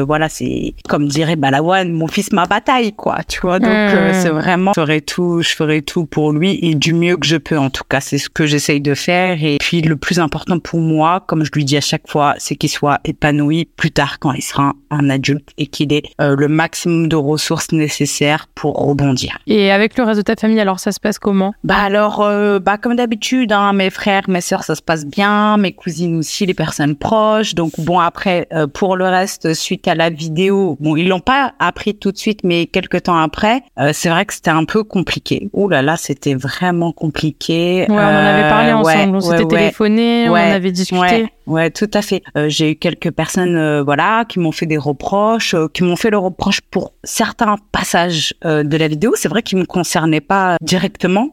voilà, c'est comme dirait Balawan, mon fils ma bataille, quoi. Tu vois, donc euh, hmm. c'est vraiment, je ferai tout, je ferai tout pour lui et du mieux que je peux. En tout cas, c'est ce que j'essaye de faire. Et puis le plus important pour moi, comme je lui dis à chaque fois, c'est qu'il soit épanoui plus tard quand il sera un adulte et qu'il ait euh, le maximum de ressources nécessaires pour rebondir. Et avec le reste de ta famille, alors ça se passe comment? Bah alors, euh, bah comme d'habitude, hein, mes frères, mes sœurs, ça se passe bien, mes cousines aussi, les personnes proches. Donc bon, après, euh, pour le reste, suite à la vidéo, bon, ils l'ont pas appris tout de suite, mais quelques temps après, euh, c'est vrai que c'était un peu compliqué. Ouh là là, c'était vraiment compliqué. Ouais, on en avait parlé ensemble, on s'était téléphoné, on en avait discuté. Ouais, tout à fait. Euh, j'ai eu quelques personnes, euh, voilà, qui m'ont fait des reproches, euh, qui m'ont fait le reproche pour certains passages de la vidéo. C'est vrai qu'ils me concernaient pas directement.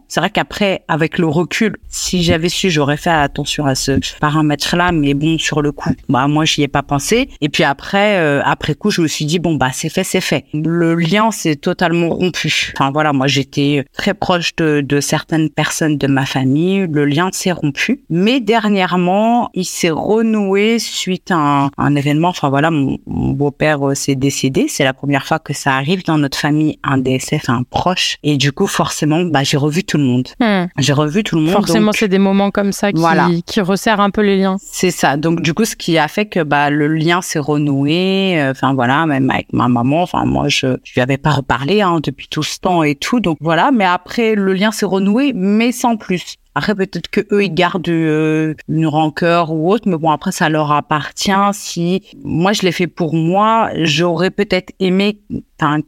C'est vrai qu'après, avec le recul, si j'avais su, j'aurais fait attention à ce paramètre-là. Mais bon, sur le coup, bah moi, j'y ai pas pensé. Et puis après, après coup, je me suis dit bon bah c'est fait, c'est fait. Le lien s'est totalement rompu. Enfin voilà, moi j'étais très proche de, de certaines personnes de ma famille. Le lien s'est rompu. Mais dernièrement, il s'est renoué suite à un, événement. Enfin voilà, mon, beau-père euh, s'est décédé. C'est la première fois que ça arrive dans notre famille, un DSF, un proche. Et du coup, forcément, bah, j'ai revu tout le monde. Hmm. J'ai revu tout le monde. Forcément, c'est des moments comme ça qui, qui resserrent un peu les liens. C'est ça. Donc du coup, ce qui a fait que bah, le lien s'est renoué. Euh, enfin voilà, même avec ma maman. Enfin moi, je je lui avais pas reparlé hein, depuis tout ce temps et tout. Donc voilà. Mais après, le lien s'est renoué, mais sans plus. Après, peut-être que eux, ils gardent euh, une rancœur ou autre, mais bon, après, ça leur appartient. Si moi, je l'ai fait pour moi, j'aurais peut-être aimé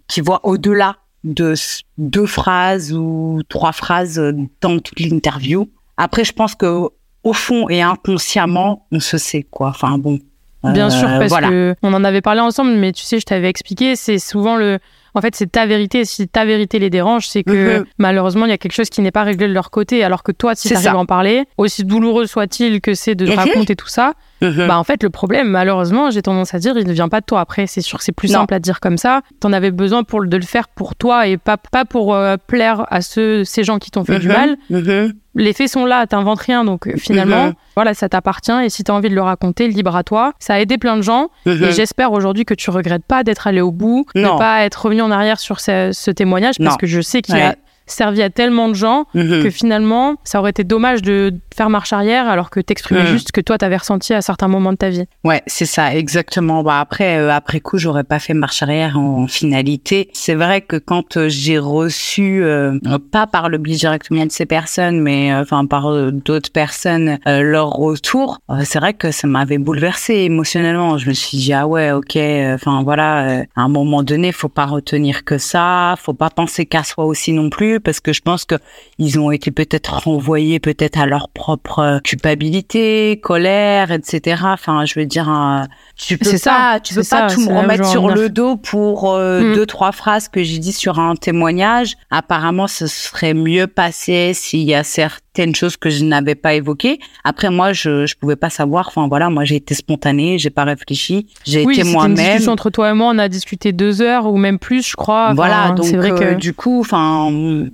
qu'ils voient au-delà de deux phrases ou trois phrases dans toute l'interview. Après, je pense que au fond et inconsciemment, on se sait quoi. Enfin bon. Bien sûr, euh, parce que on en avait parlé ensemble, mais tu sais, je t'avais expliqué, c'est souvent le En fait, c'est ta vérité. Si ta vérité les dérange, c'est que Mhm. malheureusement, il y a quelque chose qui n'est pas réglé de leur côté. Alors que toi, si tu arrives à en parler, aussi douloureux soit-il que c'est de Mhm. raconter tout ça, Mhm. bah en fait, le problème, malheureusement, j'ai tendance à dire, il ne vient pas de toi. Après, c'est sûr que c'est plus Non. simple à dire comme ça. T'en avais besoin pour, de le faire pour toi et pas, pas pour euh, plaire à ceux, ces gens qui t'ont fait du Mhm. mal. Mhm. Les faits sont là, t'inventes rien, donc euh, finalement, voilà, ça t'appartient. Et si t'as envie de le raconter, libre à toi. Ça a aidé plein de gens. Et j'espère aujourd'hui que tu regrettes pas d'être allé au bout, Non. de pas être revenu en arrière sur ce, ce témoignage, parce Non. que je sais qu'il Ouais. a servi à tellement de gens que finalement, ça aurait été dommage de faire marche arrière alors que t'exprimais Mhm. juste que toi t'avais ressenti à certains moments de ta vie. Ouais, c'est ça, exactement. Bah après, euh, après coup, j'aurais pas fait marche arrière en, finalité. C'est vrai que quand euh, j'ai reçu, euh, pas par le biais directement de ces personnes, mais euh, enfin par d'autres personnes, leur retour, c'est vrai que ça m'avait bouleversé émotionnellement. Je me suis dit ah ouais, ok. Enfin voilà, à un moment donné, faut pas retenir que ça, faut pas penser qu'à soi aussi non plus, parce que je pense que ils ont été peut-être renvoyés peut-être à leur propre euh, culpabilité, colère, etc. Enfin, je veux dire, tu peux C'est ça, pas, tu peux pas tout me remettre sur le dos pour euh, Mm. deux trois phrases que j'ai dit sur un témoignage. Apparemment, ce serait mieux passé s'il y a certaines choses que je n'avais pas évoquées. Après, moi, je je pouvais pas savoir. Enfin voilà, moi j'ai été spontanée, j'ai pas réfléchi, j'ai oui, été c'était une moi-même. discussion entre toi et moi, on a discuté deux heures ou même plus, je crois. Enfin, Voilà, donc c'est vrai euh, que du coup, enfin,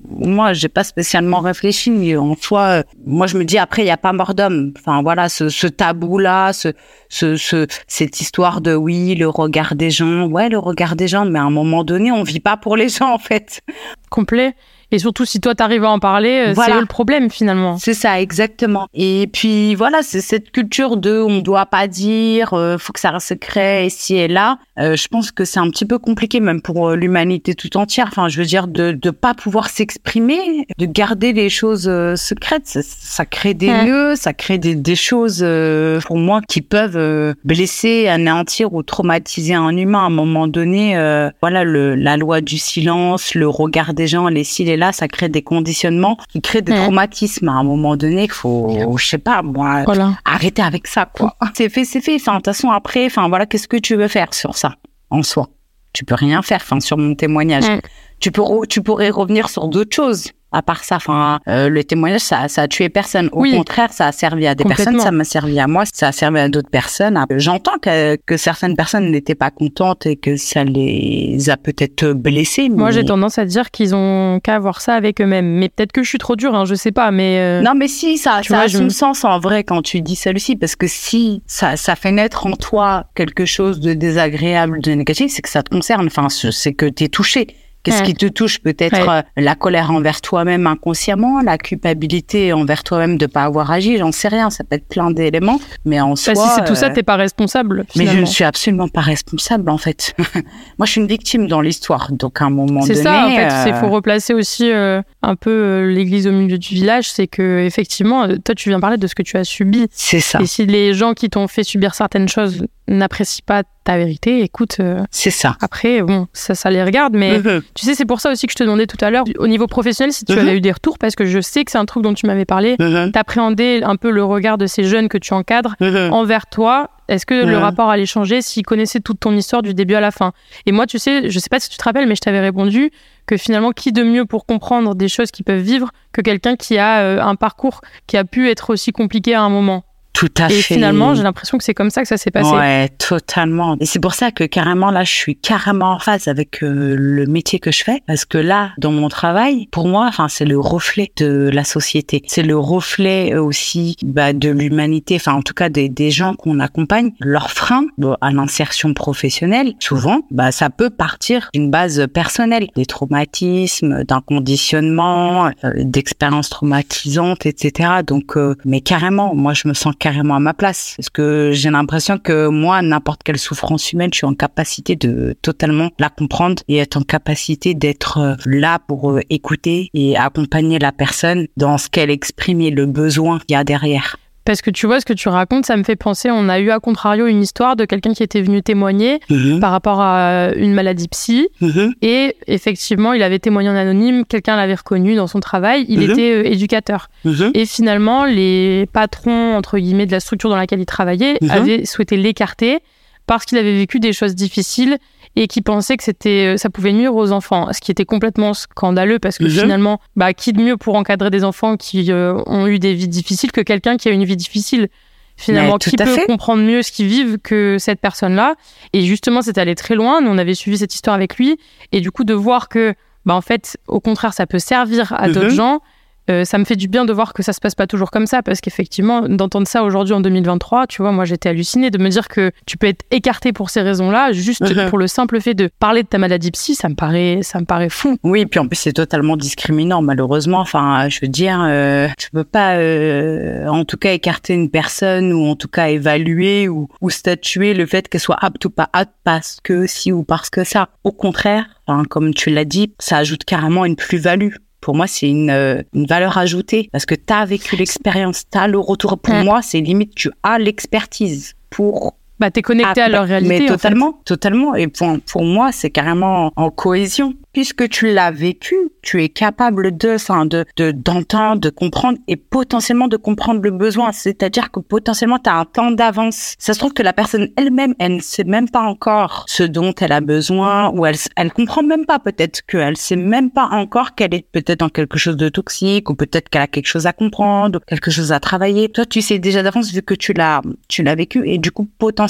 moi, j'ai pas spécialement réfléchi. En soi, euh, moi, je me dis après, il y a pas mort d'homme. Enfin, voilà, ce, ce tabou-là, ce, ce, ce, cette histoire de oui, le regard des gens, ouais, le regard des gens, mais à un moment donné, on vit pas pour les gens, en fait. complet. Et surtout, si toi t'arrives à en parler, euh, Voilà. c'est eux le problème finalement. C'est ça, exactement. Et puis voilà, c'est cette culture de on doit pas dire, euh, faut que ça reste secret ici et là. Euh, je pense que c'est un petit peu compliqué même pour euh, l'humanité tout entière. Enfin, je veux dire de de pas pouvoir s'exprimer, de garder les choses euh, secrètes, ça, ça crée des Ouais. nœuds, ça crée des des choses euh, pour moi qui peuvent euh, blesser, anéantir ou traumatiser un humain à un moment donné. euh, voilà, le la loi du silence, le regard des gens, les cils et là, ça crée des conditionnements qui créent des Ouais. traumatismes. À un moment donné, il faut, je sais pas, moi, Voilà. arrêter avec ça, quoi. C'est fait, c'est fait. Enfin, de toute façon, après, enfin, voilà, qu'est-ce que tu veux faire sur ça, en soi? Tu peux rien faire, enfin, sur mon témoignage. Mm. Tu peux, tu pourrais revenir sur d'autres choses. À part ça, enfin, euh, le témoignage, ça, ça a tué personne. Au Oui. contraire, ça a servi à des personnes, ça m'a servi à moi, ça a servi à d'autres personnes. J'entends que, que certaines personnes n'étaient pas contentes et que ça les a peut-être blessées. Moi, j'ai tendance à dire qu'ils ont qu'à voir ça avec eux-mêmes. Mais peut-être que je suis trop dure, hein, je sais pas. Mais euh, Non, mais si, ça, Tu ça vois, a je- son sens en vrai quand tu dis ça, Lucie, parce que si ça, ça fait naître en toi quelque chose de désagréable, de négatif, c'est que ça te concerne. Enfin, c'est que t'es touché. Qu'est-ce Ouais. qui te touche Peut-être Ouais. euh, la colère envers toi-même inconsciemment, la culpabilité envers toi-même de pas avoir agi. J'en sais rien. Ça peut être plein d'éléments, mais en bah, soi. si c'est tout ça, euh, t'es pas responsable. mais je ne suis absolument pas responsable en fait. Moi, je suis une victime dans l'histoire, donc à un moment C'est donné. ça, en fait. Il euh, faut replacer aussi euh, un peu l'église au milieu du village. C'est que, effectivement, toi, tu viens parler de ce que tu as subi. C'est ça. Et si les gens qui t'ont fait subir certaines choses n'apprécient pas ta vérité, écoute, euh, C'est ça. après, bon, ça, ça les regarde. Mais Mhm. tu sais, c'est pour ça aussi que je te demandais tout à l'heure, au niveau professionnel, si tu Mhm. avais eu des retours, parce que je sais que c'est un truc dont tu m'avais parlé. Mhm. T'appréhendais un peu le regard de ces jeunes que tu encadres envers toi. Est-ce que le rapport allait changer s'ils connaissaient toute ton histoire du début à la fin? Et moi, tu sais, je sais pas si tu te rappelles, mais je t'avais répondu que finalement, qui de mieux pour comprendre des choses qu'ils peuvent vivre que quelqu'un qui a euh, un parcours qui a pu être aussi compliqué à un moment? Tout à Et fait. finalement, j'ai l'impression que c'est comme ça que ça s'est passé. Ouais, totalement. Et c'est pour ça que carrément là, je suis carrément en phase avec euh, le métier que je fais, parce que là, dans mon travail, pour moi, enfin, c'est le reflet de la société. C'est le reflet euh, aussi bah, de l'humanité. Enfin, en tout cas, des, des gens qu'on accompagne. Leur frein bon, à l'insertion professionnelle, souvent, bah, ça peut partir d'une base personnelle, des traumatismes, d'un conditionnement, euh, d'expériences traumatisantes, etc. Donc, euh, mais carrément, moi, je me sens carrément à ma place, parce que j'ai l'impression que moi, n'importe quelle souffrance humaine, je suis en capacité de totalement la comprendre et être en capacité d'être euh, là pour euh, écouter et accompagner la personne dans ce qu'elle exprime et le besoin qu'il y a derrière. Parce que tu vois, ce que tu racontes, ça me fait penser, on a eu à contrario une histoire de quelqu'un qui était venu témoigner Mhm, par rapport à une maladie psy. mhm, Et effectivement, il avait témoigné en anonyme, quelqu'un l'avait reconnu dans son travail, il Mhm. était euh, éducateur. Et finalement, les patrons, entre guillemets, de la structure dans laquelle il travaillait avaient souhaité l'écarter parce qu'il avait vécu des choses difficiles et qui pensait que c'était, euh, ça pouvait nuire aux enfants, ce qui était complètement scandaleux parce que finalement, bah, qui de mieux pour encadrer des enfants qui euh, ont eu des vies difficiles que quelqu'un qui a une vie difficile? Finalement, qui peut comprendre mieux ce qu'ils vivent que cette personne-là? Et justement, c'est allé très loin. Nous, on avait suivi cette histoire avec lui. Et du coup, de voir que, bah, en fait, au contraire, ça peut servir à d'autres mhm. gens, euh, ça me fait du bien de voir que ça se passe pas toujours comme ça, parce qu'effectivement, d'entendre ça aujourd'hui en 2023, tu vois, moi j'étais hallucinée de me dire que tu peux être écarté pour ces raisons-là, juste pour le simple fait de parler de ta maladie psy, ça me paraît, ça me paraît fou. Oui, puis en plus c'est totalement discriminant, malheureusement. Enfin, je veux dire, euh, tu peux pas, euh, en tout cas, écarter une personne ou en tout cas évaluer ou, ou statuer le fait qu'elle soit apte ou pas apte parce que si ou parce que ça. Au contraire, comme tu l'as dit, ça ajoute carrément une plus-value pour moi, c'est une, euh, une, valeur ajoutée parce que tu as vécu l'expérience, tu as le retour. Pour moi, c'est limite, tu as l'expertise pour bah, t'es connecté à leur réalité. Mais totalement, totalement. Et pour, pour moi, c'est carrément en cohésion puisque tu l'as vécu, tu es capable de, enfin, de, de, d'entendre, de comprendre et potentiellement de comprendre le besoin. C'est-à-dire que potentiellement, tu as un temps d'avance. Ça se trouve que la personne elle-même, elle ne sait même pas encore ce dont elle a besoin ou elle, elle comprend même pas peut-être qu'elle sait même pas encore qu'elle est peut-être dans quelque chose de toxique ou peut-être qu'elle a quelque chose à comprendre, ou quelque chose à travailler. Toi, tu sais déjà d'avance vu que tu l'as, tu l'as vécu et du coup, potentiellement,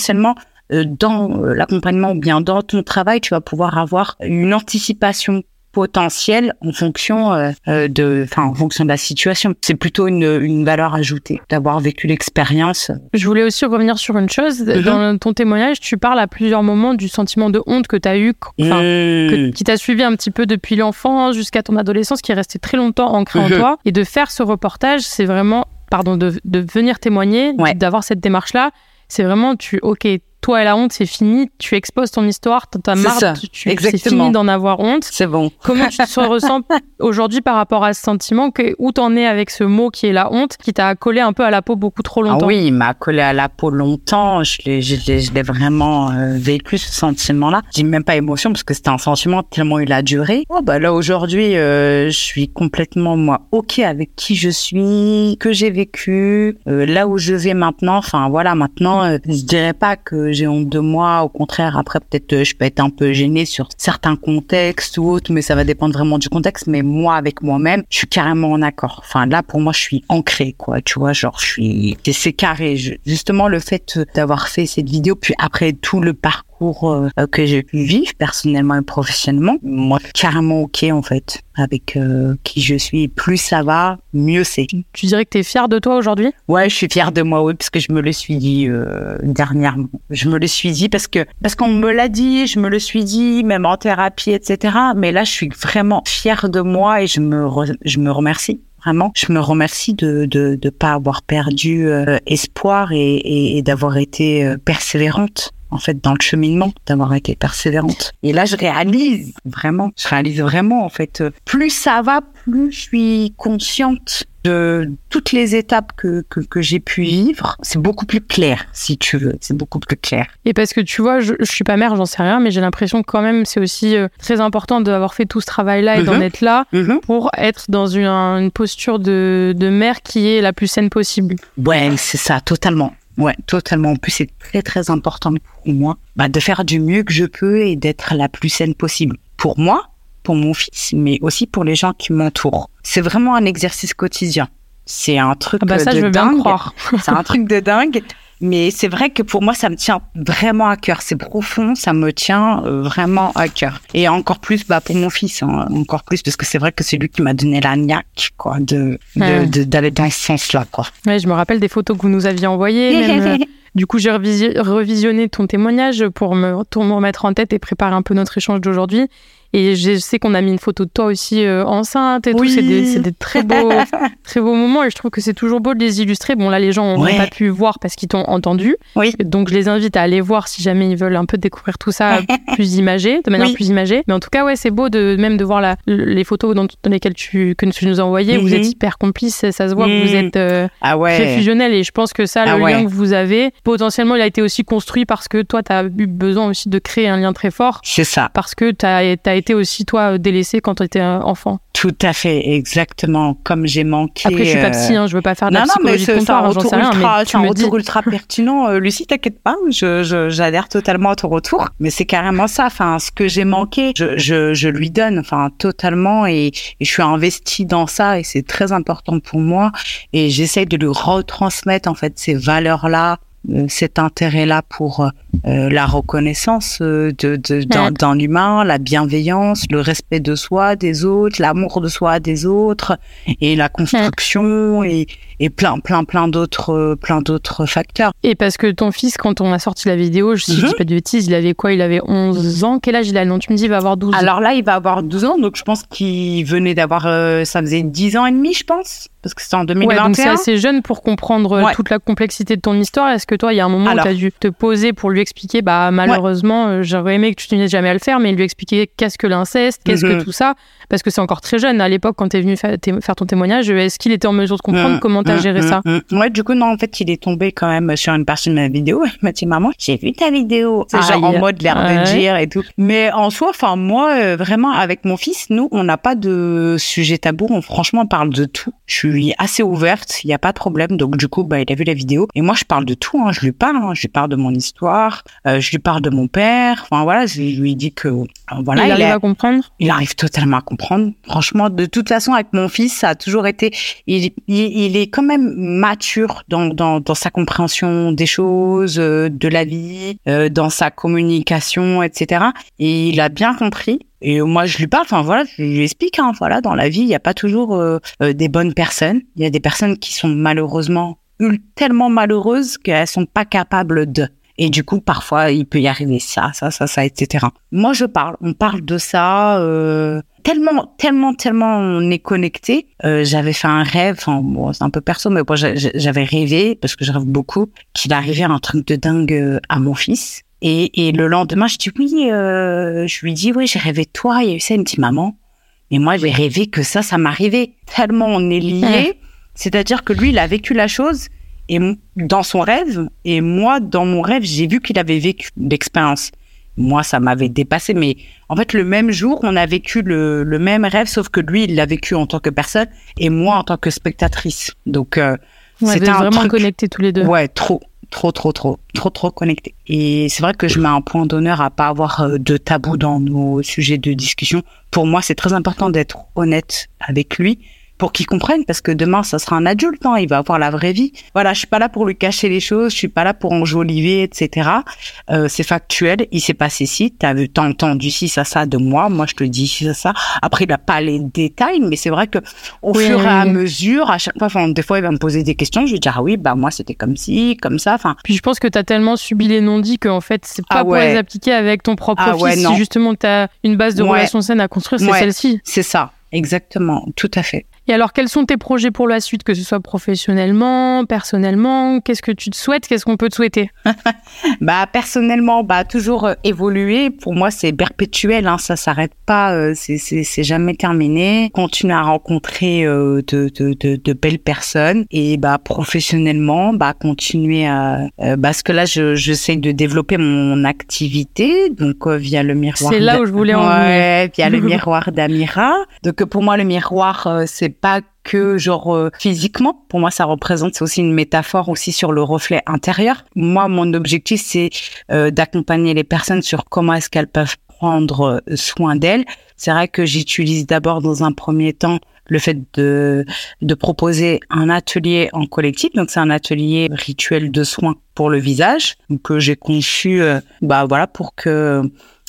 euh, dans euh, l'accompagnement ou bien dans ton travail, tu vas pouvoir avoir une anticipation potentielle en fonction euh, de, enfin en fonction de la situation. C'est plutôt une, une valeur ajoutée d'avoir vécu l'expérience. Je voulais aussi revenir sur une chose. Mhm. Dans ton témoignage, tu parles à plusieurs moments du sentiment de honte que tu as eu, mmh. qui t'a suivi un petit peu depuis l'enfance jusqu'à ton adolescence, qui est resté très longtemps ancré en mhm. toi. Et de faire ce reportage, c'est vraiment, pardon, de, de venir témoigner, d'avoir cette démarche-là. C'est vraiment, tu, ok, toi et la honte, c'est fini. Tu exposes ton histoire, t'as marre, tu, c'est fini d'en avoir honte. C'est bon. Comment tu te ressens aujourd'hui par rapport à ce sentiment que, Où t'en es avec ce mot qui est la honte, qui t'a collé un peu à la peau beaucoup trop longtemps? ah Oui, il m'a collé à la peau longtemps. Je l'ai, je vraiment euh, vécu ce sentiment-là. J'ai même pas émotion parce que c'était un sentiment tellement il a duré. Oh bah là aujourd'hui, euh, je suis complètement moi ok avec qui je suis, que j'ai vécu, euh, là où je vais maintenant. Enfin voilà, maintenant, je dirais pas que j'ai honte de moi. Au contraire, après, peut-être, euh, je peux être un peu gênée sur certains contextes ou autres, mais ça va dépendre vraiment du contexte. Mais moi, avec moi-même, je suis carrément en accord. Enfin, là, pour moi, je suis ancrée, quoi. Tu vois, genre, je suis, c'est carré. justement, le fait d'avoir fait cette vidéo, puis après tout le parcours euh, que j'ai pu vivre personnellement et professionnellement. Moi, carrément ok en fait avec euh, qui je suis. Plus ça va, mieux c'est. Tu dirais que tu es fière de toi aujourd'hui? Ouais, je suis fière de moi, oui, parce que je me le suis dit euh, dernièrement. Je me le suis dit parce que parce qu'on me l'a dit, je me le suis dit, même en thérapie, etc. Mais là, je suis vraiment fière de moi et je me je me remercie vraiment. Je me remercie de de de pas avoir perdu espoir et, et d'avoir été persévérante en fait dans le cheminement d'avoir été persévérante. Et là, je réalise vraiment, je réalise vraiment en fait, euh, plus ça va, plus je suis consciente de toutes les étapes que, que, j'ai pu vivre, c'est beaucoup plus clair, si tu veux. C'est beaucoup plus clair. Et parce que tu vois, je, je suis pas mère, j'en sais rien, mais j'ai l'impression que quand même, c'est aussi euh, très important d'avoir fait tout ce travail-là et d'en mhm. être là mhm. pour être dans une, une posture de, de mère qui est la plus saine possible. Ouais, c'est ça, totalement. Ouais, totalement. En plus, c'est très très important pour moi bah, de faire du mieux que je peux et d'être la plus saine possible. Pour moi, pour mon fils, mais aussi pour les gens qui m'entourent. C'est vraiment un exercice quotidien. C'est un truc ah bah ça, de je veux dingue. Bien croire. c'est un truc de dingue. Mais c'est vrai que pour moi, ça me tient vraiment à cœur. C'est profond, ça me tient euh, vraiment à cœur. Et encore plus, bah, pour mon fils, hein, encore plus, parce que c'est vrai que c'est lui qui m'a donné la niaque, quoi, de, d'aller dans ce sens-là, quoi. Ouais, je me rappelle des photos que vous nous aviez envoyées, euh, Du coup, j'ai revisionné ton témoignage pour me, remettre en tête et préparer un peu notre échange d'aujourd'hui. Et je sais qu'on a mis une photo de toi aussi euh, enceinte et tout. C'est des, des, très beaux, très beaux moments et je trouve que c'est toujours beau de les illustrer. Bon, là, les gens n'ont pas pu voir parce qu'ils t'ont entendu. Oui. Donc, je les invite à aller voir si jamais ils veulent un peu découvrir tout ça plus imagé, de manière plus imagée. Mais en tout cas, ouais, c'est beau de même de voir la, les photos dans, lesquelles tu, que tu nous as envoyées. Vous êtes mhm. hyper complices. Ça se voit que vous mhm. êtes euh, ah très fusionnel et je pense que ça, le ah lien que vous avez, potentiellement, il a été aussi construit parce que toi, tu as eu besoin aussi de créer un lien très fort. C'est ça. Parce que tu as, as, été aussi, toi, délaissé quand tu étais enfant. Tout à fait, exactement. Comme j'ai manqué. Après, je suis pas psy, hein, je veux pas faire de la non, psychologie non, mais de comptoir, j'en retour sais rien, ultra, mais c'est tu un me retour dis. ultra pertinent. Euh, Lucie, t'inquiète pas, je, je, j'adhère totalement à ton retour. Mais c'est carrément ça. Enfin, ce que j'ai manqué, je, je, je lui donne, enfin, totalement, et, et je suis investie dans ça, et c'est très important pour moi. Et j'essaie de lui retransmettre en fait ces valeurs-là, euh, cet intérêt-là pour euh, la reconnaissance euh, de, de, d'un, Ouais. humain, la bienveillance, le respect de soi, des autres, l'amour de soi, des autres, et la construction, et, et plein, plein, plein d'autres, euh, plein d'autres facteurs. Et parce que ton fils, quand on a sorti la vidéo, je- je Mhm. dis pas de bêtises, il avait quoi? Il avait 11 ans? Quel âge il a? Non, tu me dis, il va avoir 12 Alors là, il va avoir 12 ans, donc je pense qu'il venait d'avoir, euh, ça faisait 10 ans et demi, je pense, parce que c'était en Ouais, 2021. donc c'est assez jeune pour comprendre euh, Ouais. toute la complexité de ton histoire. Est-ce que toi, il y a un moment Alors. où tu as dû te poser pour lui expliquer, bah malheureusement, euh, j'aurais aimé que tu n'aies jamais à le faire, mais lui expliquer qu'est-ce que l'inceste, qu'est-ce Mhm. que tout ça, parce que c'est encore très jeune. À l'époque, quand tu es venu fa- faire ton témoignage, euh, est-ce qu'il était en mesure de comprendre Mm, comment tu as géré mm, ça. Ouais, du coup, non, en fait, il est tombé quand même sur une partie de ma vidéo. Il m'a dit, maman, j'ai vu ta vidéo. C'est genre en mode l'air de dire et tout. Mais en soi, enfin, moi, euh, vraiment, avec mon fils, nous, on n'a pas de sujet tabou. On, franchement, on parle de tout. Je suis assez ouverte. Il n'y a pas de problème. Donc, du coup, bah, il a vu la vidéo. Et moi, je parle de tout. Hein. Je lui parle. hein. Je lui parle de mon histoire. Euh, je lui parle de mon père. Enfin, voilà, je lui dis que, euh, voilà, Il il arrive a- à comprendre? il arrive totalement à comprendre. Franchement, de toute façon, avec mon fils, ça a toujours été. Il, il, il est quand même mature dans, dans, dans sa compréhension des choses, euh, de la vie, euh, dans sa communication, etc. Et il a bien compris. Et moi, je lui parle. Enfin voilà, je lui explique. Hein, voilà, dans la vie, il n'y a pas toujours euh, euh, des bonnes personnes. Il y a des personnes qui sont malheureusement tellement malheureuses qu'elles sont pas capables de. Et du coup, parfois, il peut y arriver ça, ça, ça, ça, etc. Moi, je parle. On parle de ça. Euh, tellement, tellement, tellement on est connecté. Euh, j'avais fait un rêve. Enfin, bon, c'est un peu perso, mais j'a- j'avais rêvé parce que je rêve beaucoup qu'il arrivait un truc de dingue euh, à mon fils. Et, et le lendemain, je dis oui. Euh, je lui dis oui, j'ai rêvé de toi. Il y a eu ça. Il me dit maman. Mais moi, j'ai rêvé que ça, ça m'arrivait. Tellement on est liés. C'est-à-dire que lui, il a vécu la chose et dans son rêve, et moi, dans mon rêve, j'ai vu qu'il avait vécu l'expérience. Moi, ça m'avait dépassé, mais en fait, le même jour, on a vécu le, le même rêve, sauf que lui, il l'a vécu en tant que personne, et moi, en tant que spectatrice. Donc, euh, Ouais, c'était vraiment truc- connectés tous les deux. ouais, trop, trop, trop, trop, trop, trop connecté. Et c'est vrai que je mets un point d'honneur à pas avoir euh, de tabou dans nos sujets de discussion. Pour moi, c'est très important d'être honnête avec lui pour qu'il comprenne parce que demain ça sera un adulte hein, il va avoir la vraie vie voilà je suis pas là pour lui cacher les choses je suis pas là pour enjoliver etc euh, c'est factuel il s'est passé ci t'as vu t'as entendu ci ça ça de moi moi je te dis ci ça ça après il a pas les détails mais c'est vrai que au Oui, fur oui, et à mesure à chaque fois enfin des fois il va me poser des questions je lui dis ah oui bah moi c'était comme ci comme ça enfin Puis je pense que tu as tellement subi les non-dits qu'en fait, c'est pas Ah pour les appliquer avec ton propre Ah fils. ouais, non. si justement tu as une base de Ouais. relations saines à construire, c'est Ouais. celle-ci. c'est ça exactement tout à fait Et alors, quels sont tes projets pour la suite, que ce soit professionnellement, personnellement? Qu'est-ce que tu te souhaites? Qu'est-ce qu'on peut te souhaiter? Bah personnellement, bah toujours euh, évoluer. Pour moi, c'est perpétuel, hein, ça s'arrête pas, euh, c'est jamais terminé. Continuer à rencontrer euh, de, de de de belles personnes et bah professionnellement, bah continuer à euh, parce que là, je j'essaie de développer mon activité donc euh, via le miroir. C'est là où je voulais en venir. Ouais, via le miroir d'Amira. Donc pour moi, le miroir, c'est pas que genre euh, physiquement. Pour moi, ça représente c'est aussi une métaphore aussi sur le reflet intérieur. Moi, mon objectif, c'est euh, d'accompagner les personnes sur comment est-ce qu'elles peuvent prendre euh, soin d'elles. C'est vrai que j'utilise d'abord dans un premier temps le fait de, de proposer un atelier en collectif. Donc, c'est un atelier rituel de soins pour le visage que j'ai conçu euh, bah, voilà, pour que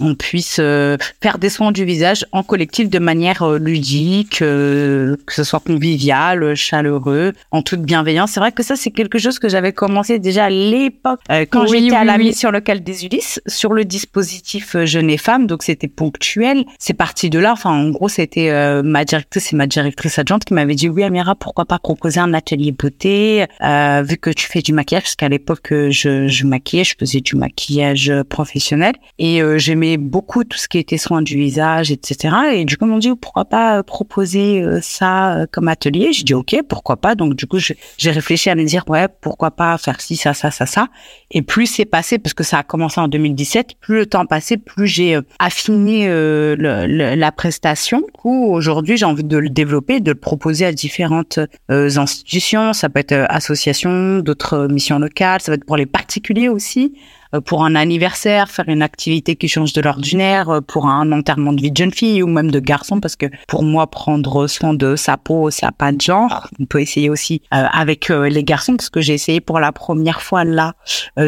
on puisse euh, faire des soins du visage en collectif de manière euh, ludique, euh, que ce soit convivial, chaleureux, en toute bienveillance. C'est vrai que ça, c'est quelque chose que j'avais commencé déjà à l'époque, euh, quand Oui, j'étais à oui, la oui. mise sur le cal des Ulysses, sur le dispositif euh, Jeunes et Femmes, donc c'était ponctuel. C'est parti de là. Enfin, en gros, c'était euh, ma directrice et ma directrice adjointe qui m'avait dit, oui, Amira, pourquoi pas proposer un atelier beauté, euh, vu que tu fais du maquillage, parce qu'à l'époque, je, maquillais, je faisais du maquillage professionnel et j'aimais beaucoup tout ce qui était soins du visage, etc. Et du coup, on m'a dit pourquoi pas proposer ça comme atelier? J'ai dit ok, pourquoi pas? Donc du coup, j'ai réfléchi à me dire ouais, pourquoi pas faire ci, ça, ça, ça, ça. Et plus c'est passé, parce que ça a commencé en 2017, plus le temps passé, plus j'ai affiné la prestation. Ou aujourd'hui, j'ai envie de le développer, de le proposer à différentes institutions. Ça peut être associations, d'autres missions locales. Ça va être pour les particuliers aussi. Euh, pour un anniversaire, faire une activité qui change de l'ordinaire, euh, pour un enterrement de vie de jeune fille ou même de garçon, parce que pour moi, prendre soin de sa peau, ça n'a pas de genre. On peut essayer aussi euh, avec les garçons, parce que j'ai essayé pour la première fois là,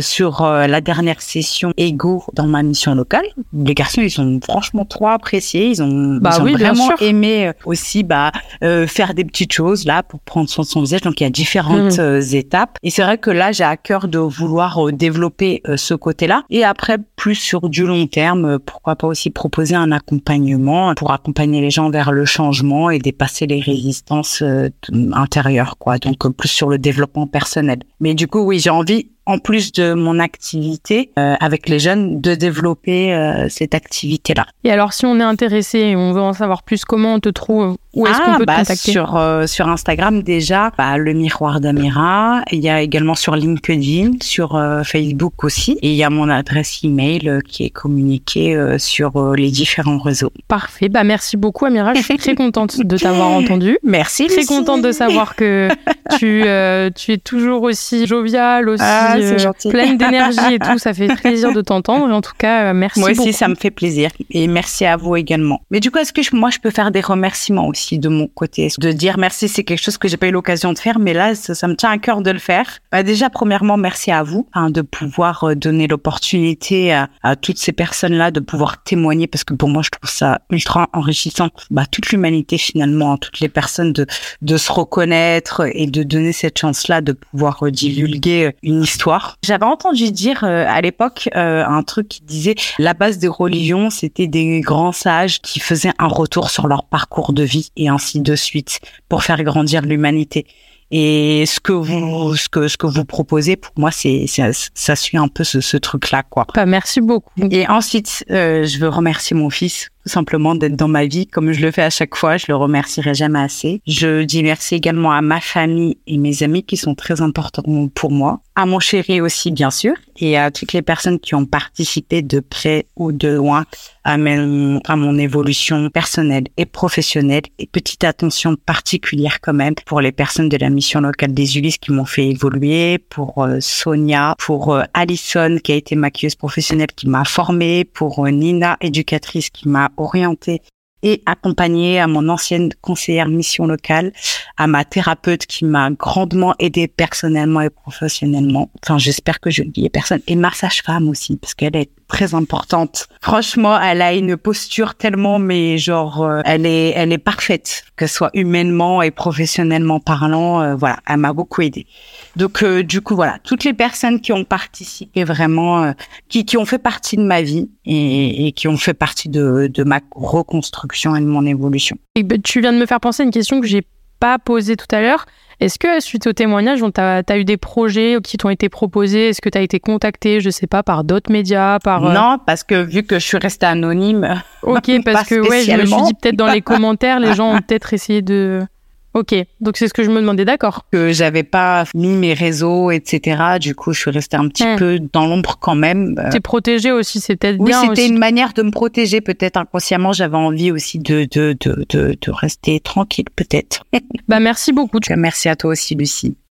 sur la dernière session Ego dans ma mission locale. Les garçons, ils ont franchement trop apprécié, ils ont, bah oui, vraiment aimé aussi bah, faire des petites choses là pour prendre soin de son visage. Donc il y a différentes mmh. étapes. Et c'est vrai que là, j'ai à cœur de vouloir développer ce côté-là. Et après, plus sur du long terme, euh, pourquoi pas aussi proposer un accompagnement pour accompagner les gens vers le changement et dépasser les résistances euh, intérieures, quoi. Donc, euh, plus sur le développement personnel. Mais du coup, oui, j'ai envie en plus de mon activité euh, avec les jeunes, de développer euh, cette activité-là. Et alors, si on est intéressé et on veut en savoir plus, comment on te trouve? Où est-ce qu'on ah, peut bah, te contacter? sur, euh, sur Instagram déjà, bah, le miroir d'Amira. Il y a également sur LinkedIn, sur Facebook aussi. Et il y a mon adresse email qui est communiquée sur les différents réseaux. Parfait. Bah, merci beaucoup, Amira. Je suis très contente de t'avoir entendu. Merci. Très contente de savoir que tu, tu es toujours aussi joviale, aussi. Ah, euh, pleine d'énergie et tout. Ça fait plaisir de t'entendre. En tout cas, euh, merci. Moi aussi, ça me fait plaisir. Et merci à vous également. Mais du coup, est-ce que moi, je peux faire des remerciements aussi de mon côté? De dire merci, c'est quelque chose que j'ai pas eu l'occasion de faire, mais là, ça, me tient à cœur de le faire. Bah, déjà, premièrement, merci à vous hein, de pouvoir euh, donner l'opportunité à, toutes ces personnes-là de pouvoir témoigner, parce que pour moi, je trouve ça ultra enrichissant. Bah, toute l'humanité finalement, toutes les personnes de de se reconnaître et de donner cette chance-là de pouvoir divulguer une histoire j'avais entendu dire euh, à l'époque euh, un truc qui disait la base des religions, c'était des grands sages qui faisaient un retour sur leur parcours de vie et ainsi de suite pour faire grandir l'humanité. Et ce que vous, ce que, ce que vous proposez, pour moi, c'est, ça suit un peu ce, ce truc-là, quoi. Bah, merci beaucoup. Et ensuite, euh, je veux remercier mon fils simplement d'être dans ma vie, comme je le fais à chaque fois. Je le remercierai jamais assez. Je dis merci également à ma famille et mes amis qui sont très importants pour moi, à mon chéri aussi, bien sûr, et à toutes les personnes qui ont participé de près ou de loin à, à mon évolution personnelle et professionnelle. Et petite attention particulière quand même pour les personnes de la mission locale des Ulysses qui m'ont fait évoluer, pour euh, Sonia, pour euh, Alison qui a été maquilleuse professionnelle qui m'a formée, pour euh, Nina, éducatrice qui m'a orientée et accompagnée à mon ancienne conseillère mission locale, à ma thérapeute qui m'a grandement aidée personnellement et professionnellement. Enfin, j'espère que je ne dis personne. Et ma sage-femme aussi, parce qu'elle est très importante. Franchement, elle a une posture tellement, mais genre, euh, elle est, elle est parfaite, que ce soit humainement et professionnellement parlant. Euh, voilà, elle m'a beaucoup aidée. Donc, euh, du coup, voilà, toutes les personnes qui ont participé vraiment, qui, qui ont fait partie de ma vie et, et, qui ont fait partie de, de ma reconstruction et de mon évolution. Et ben, tu viens de me faire penser à une question que j'ai pas posée tout à l'heure. Est-ce que suite au témoignage, tu as, eu des projets qui t'ont été proposés? Est-ce que tu as été contacté, je sais pas, par d'autres médias par euh Non, parce que vu que je suis restée anonyme. Ok, parce que ouais, je me suis dit peut-être dans les commentaires, les gens ont peut-être essayé de. Ok, donc c'est ce que je me demandais, d'accord. Que j'avais pas mis mes réseaux, etc. Du coup, je suis restée un petit peu dans l'ombre quand même. T'es protégée aussi, c'est peut-être oui, bien. Oui, c'était une manière de me protéger, peut-être inconsciemment. J'avais envie aussi de de, de, de, de rester tranquille, peut-être. bah merci beaucoup. Merci à toi aussi, Lucie.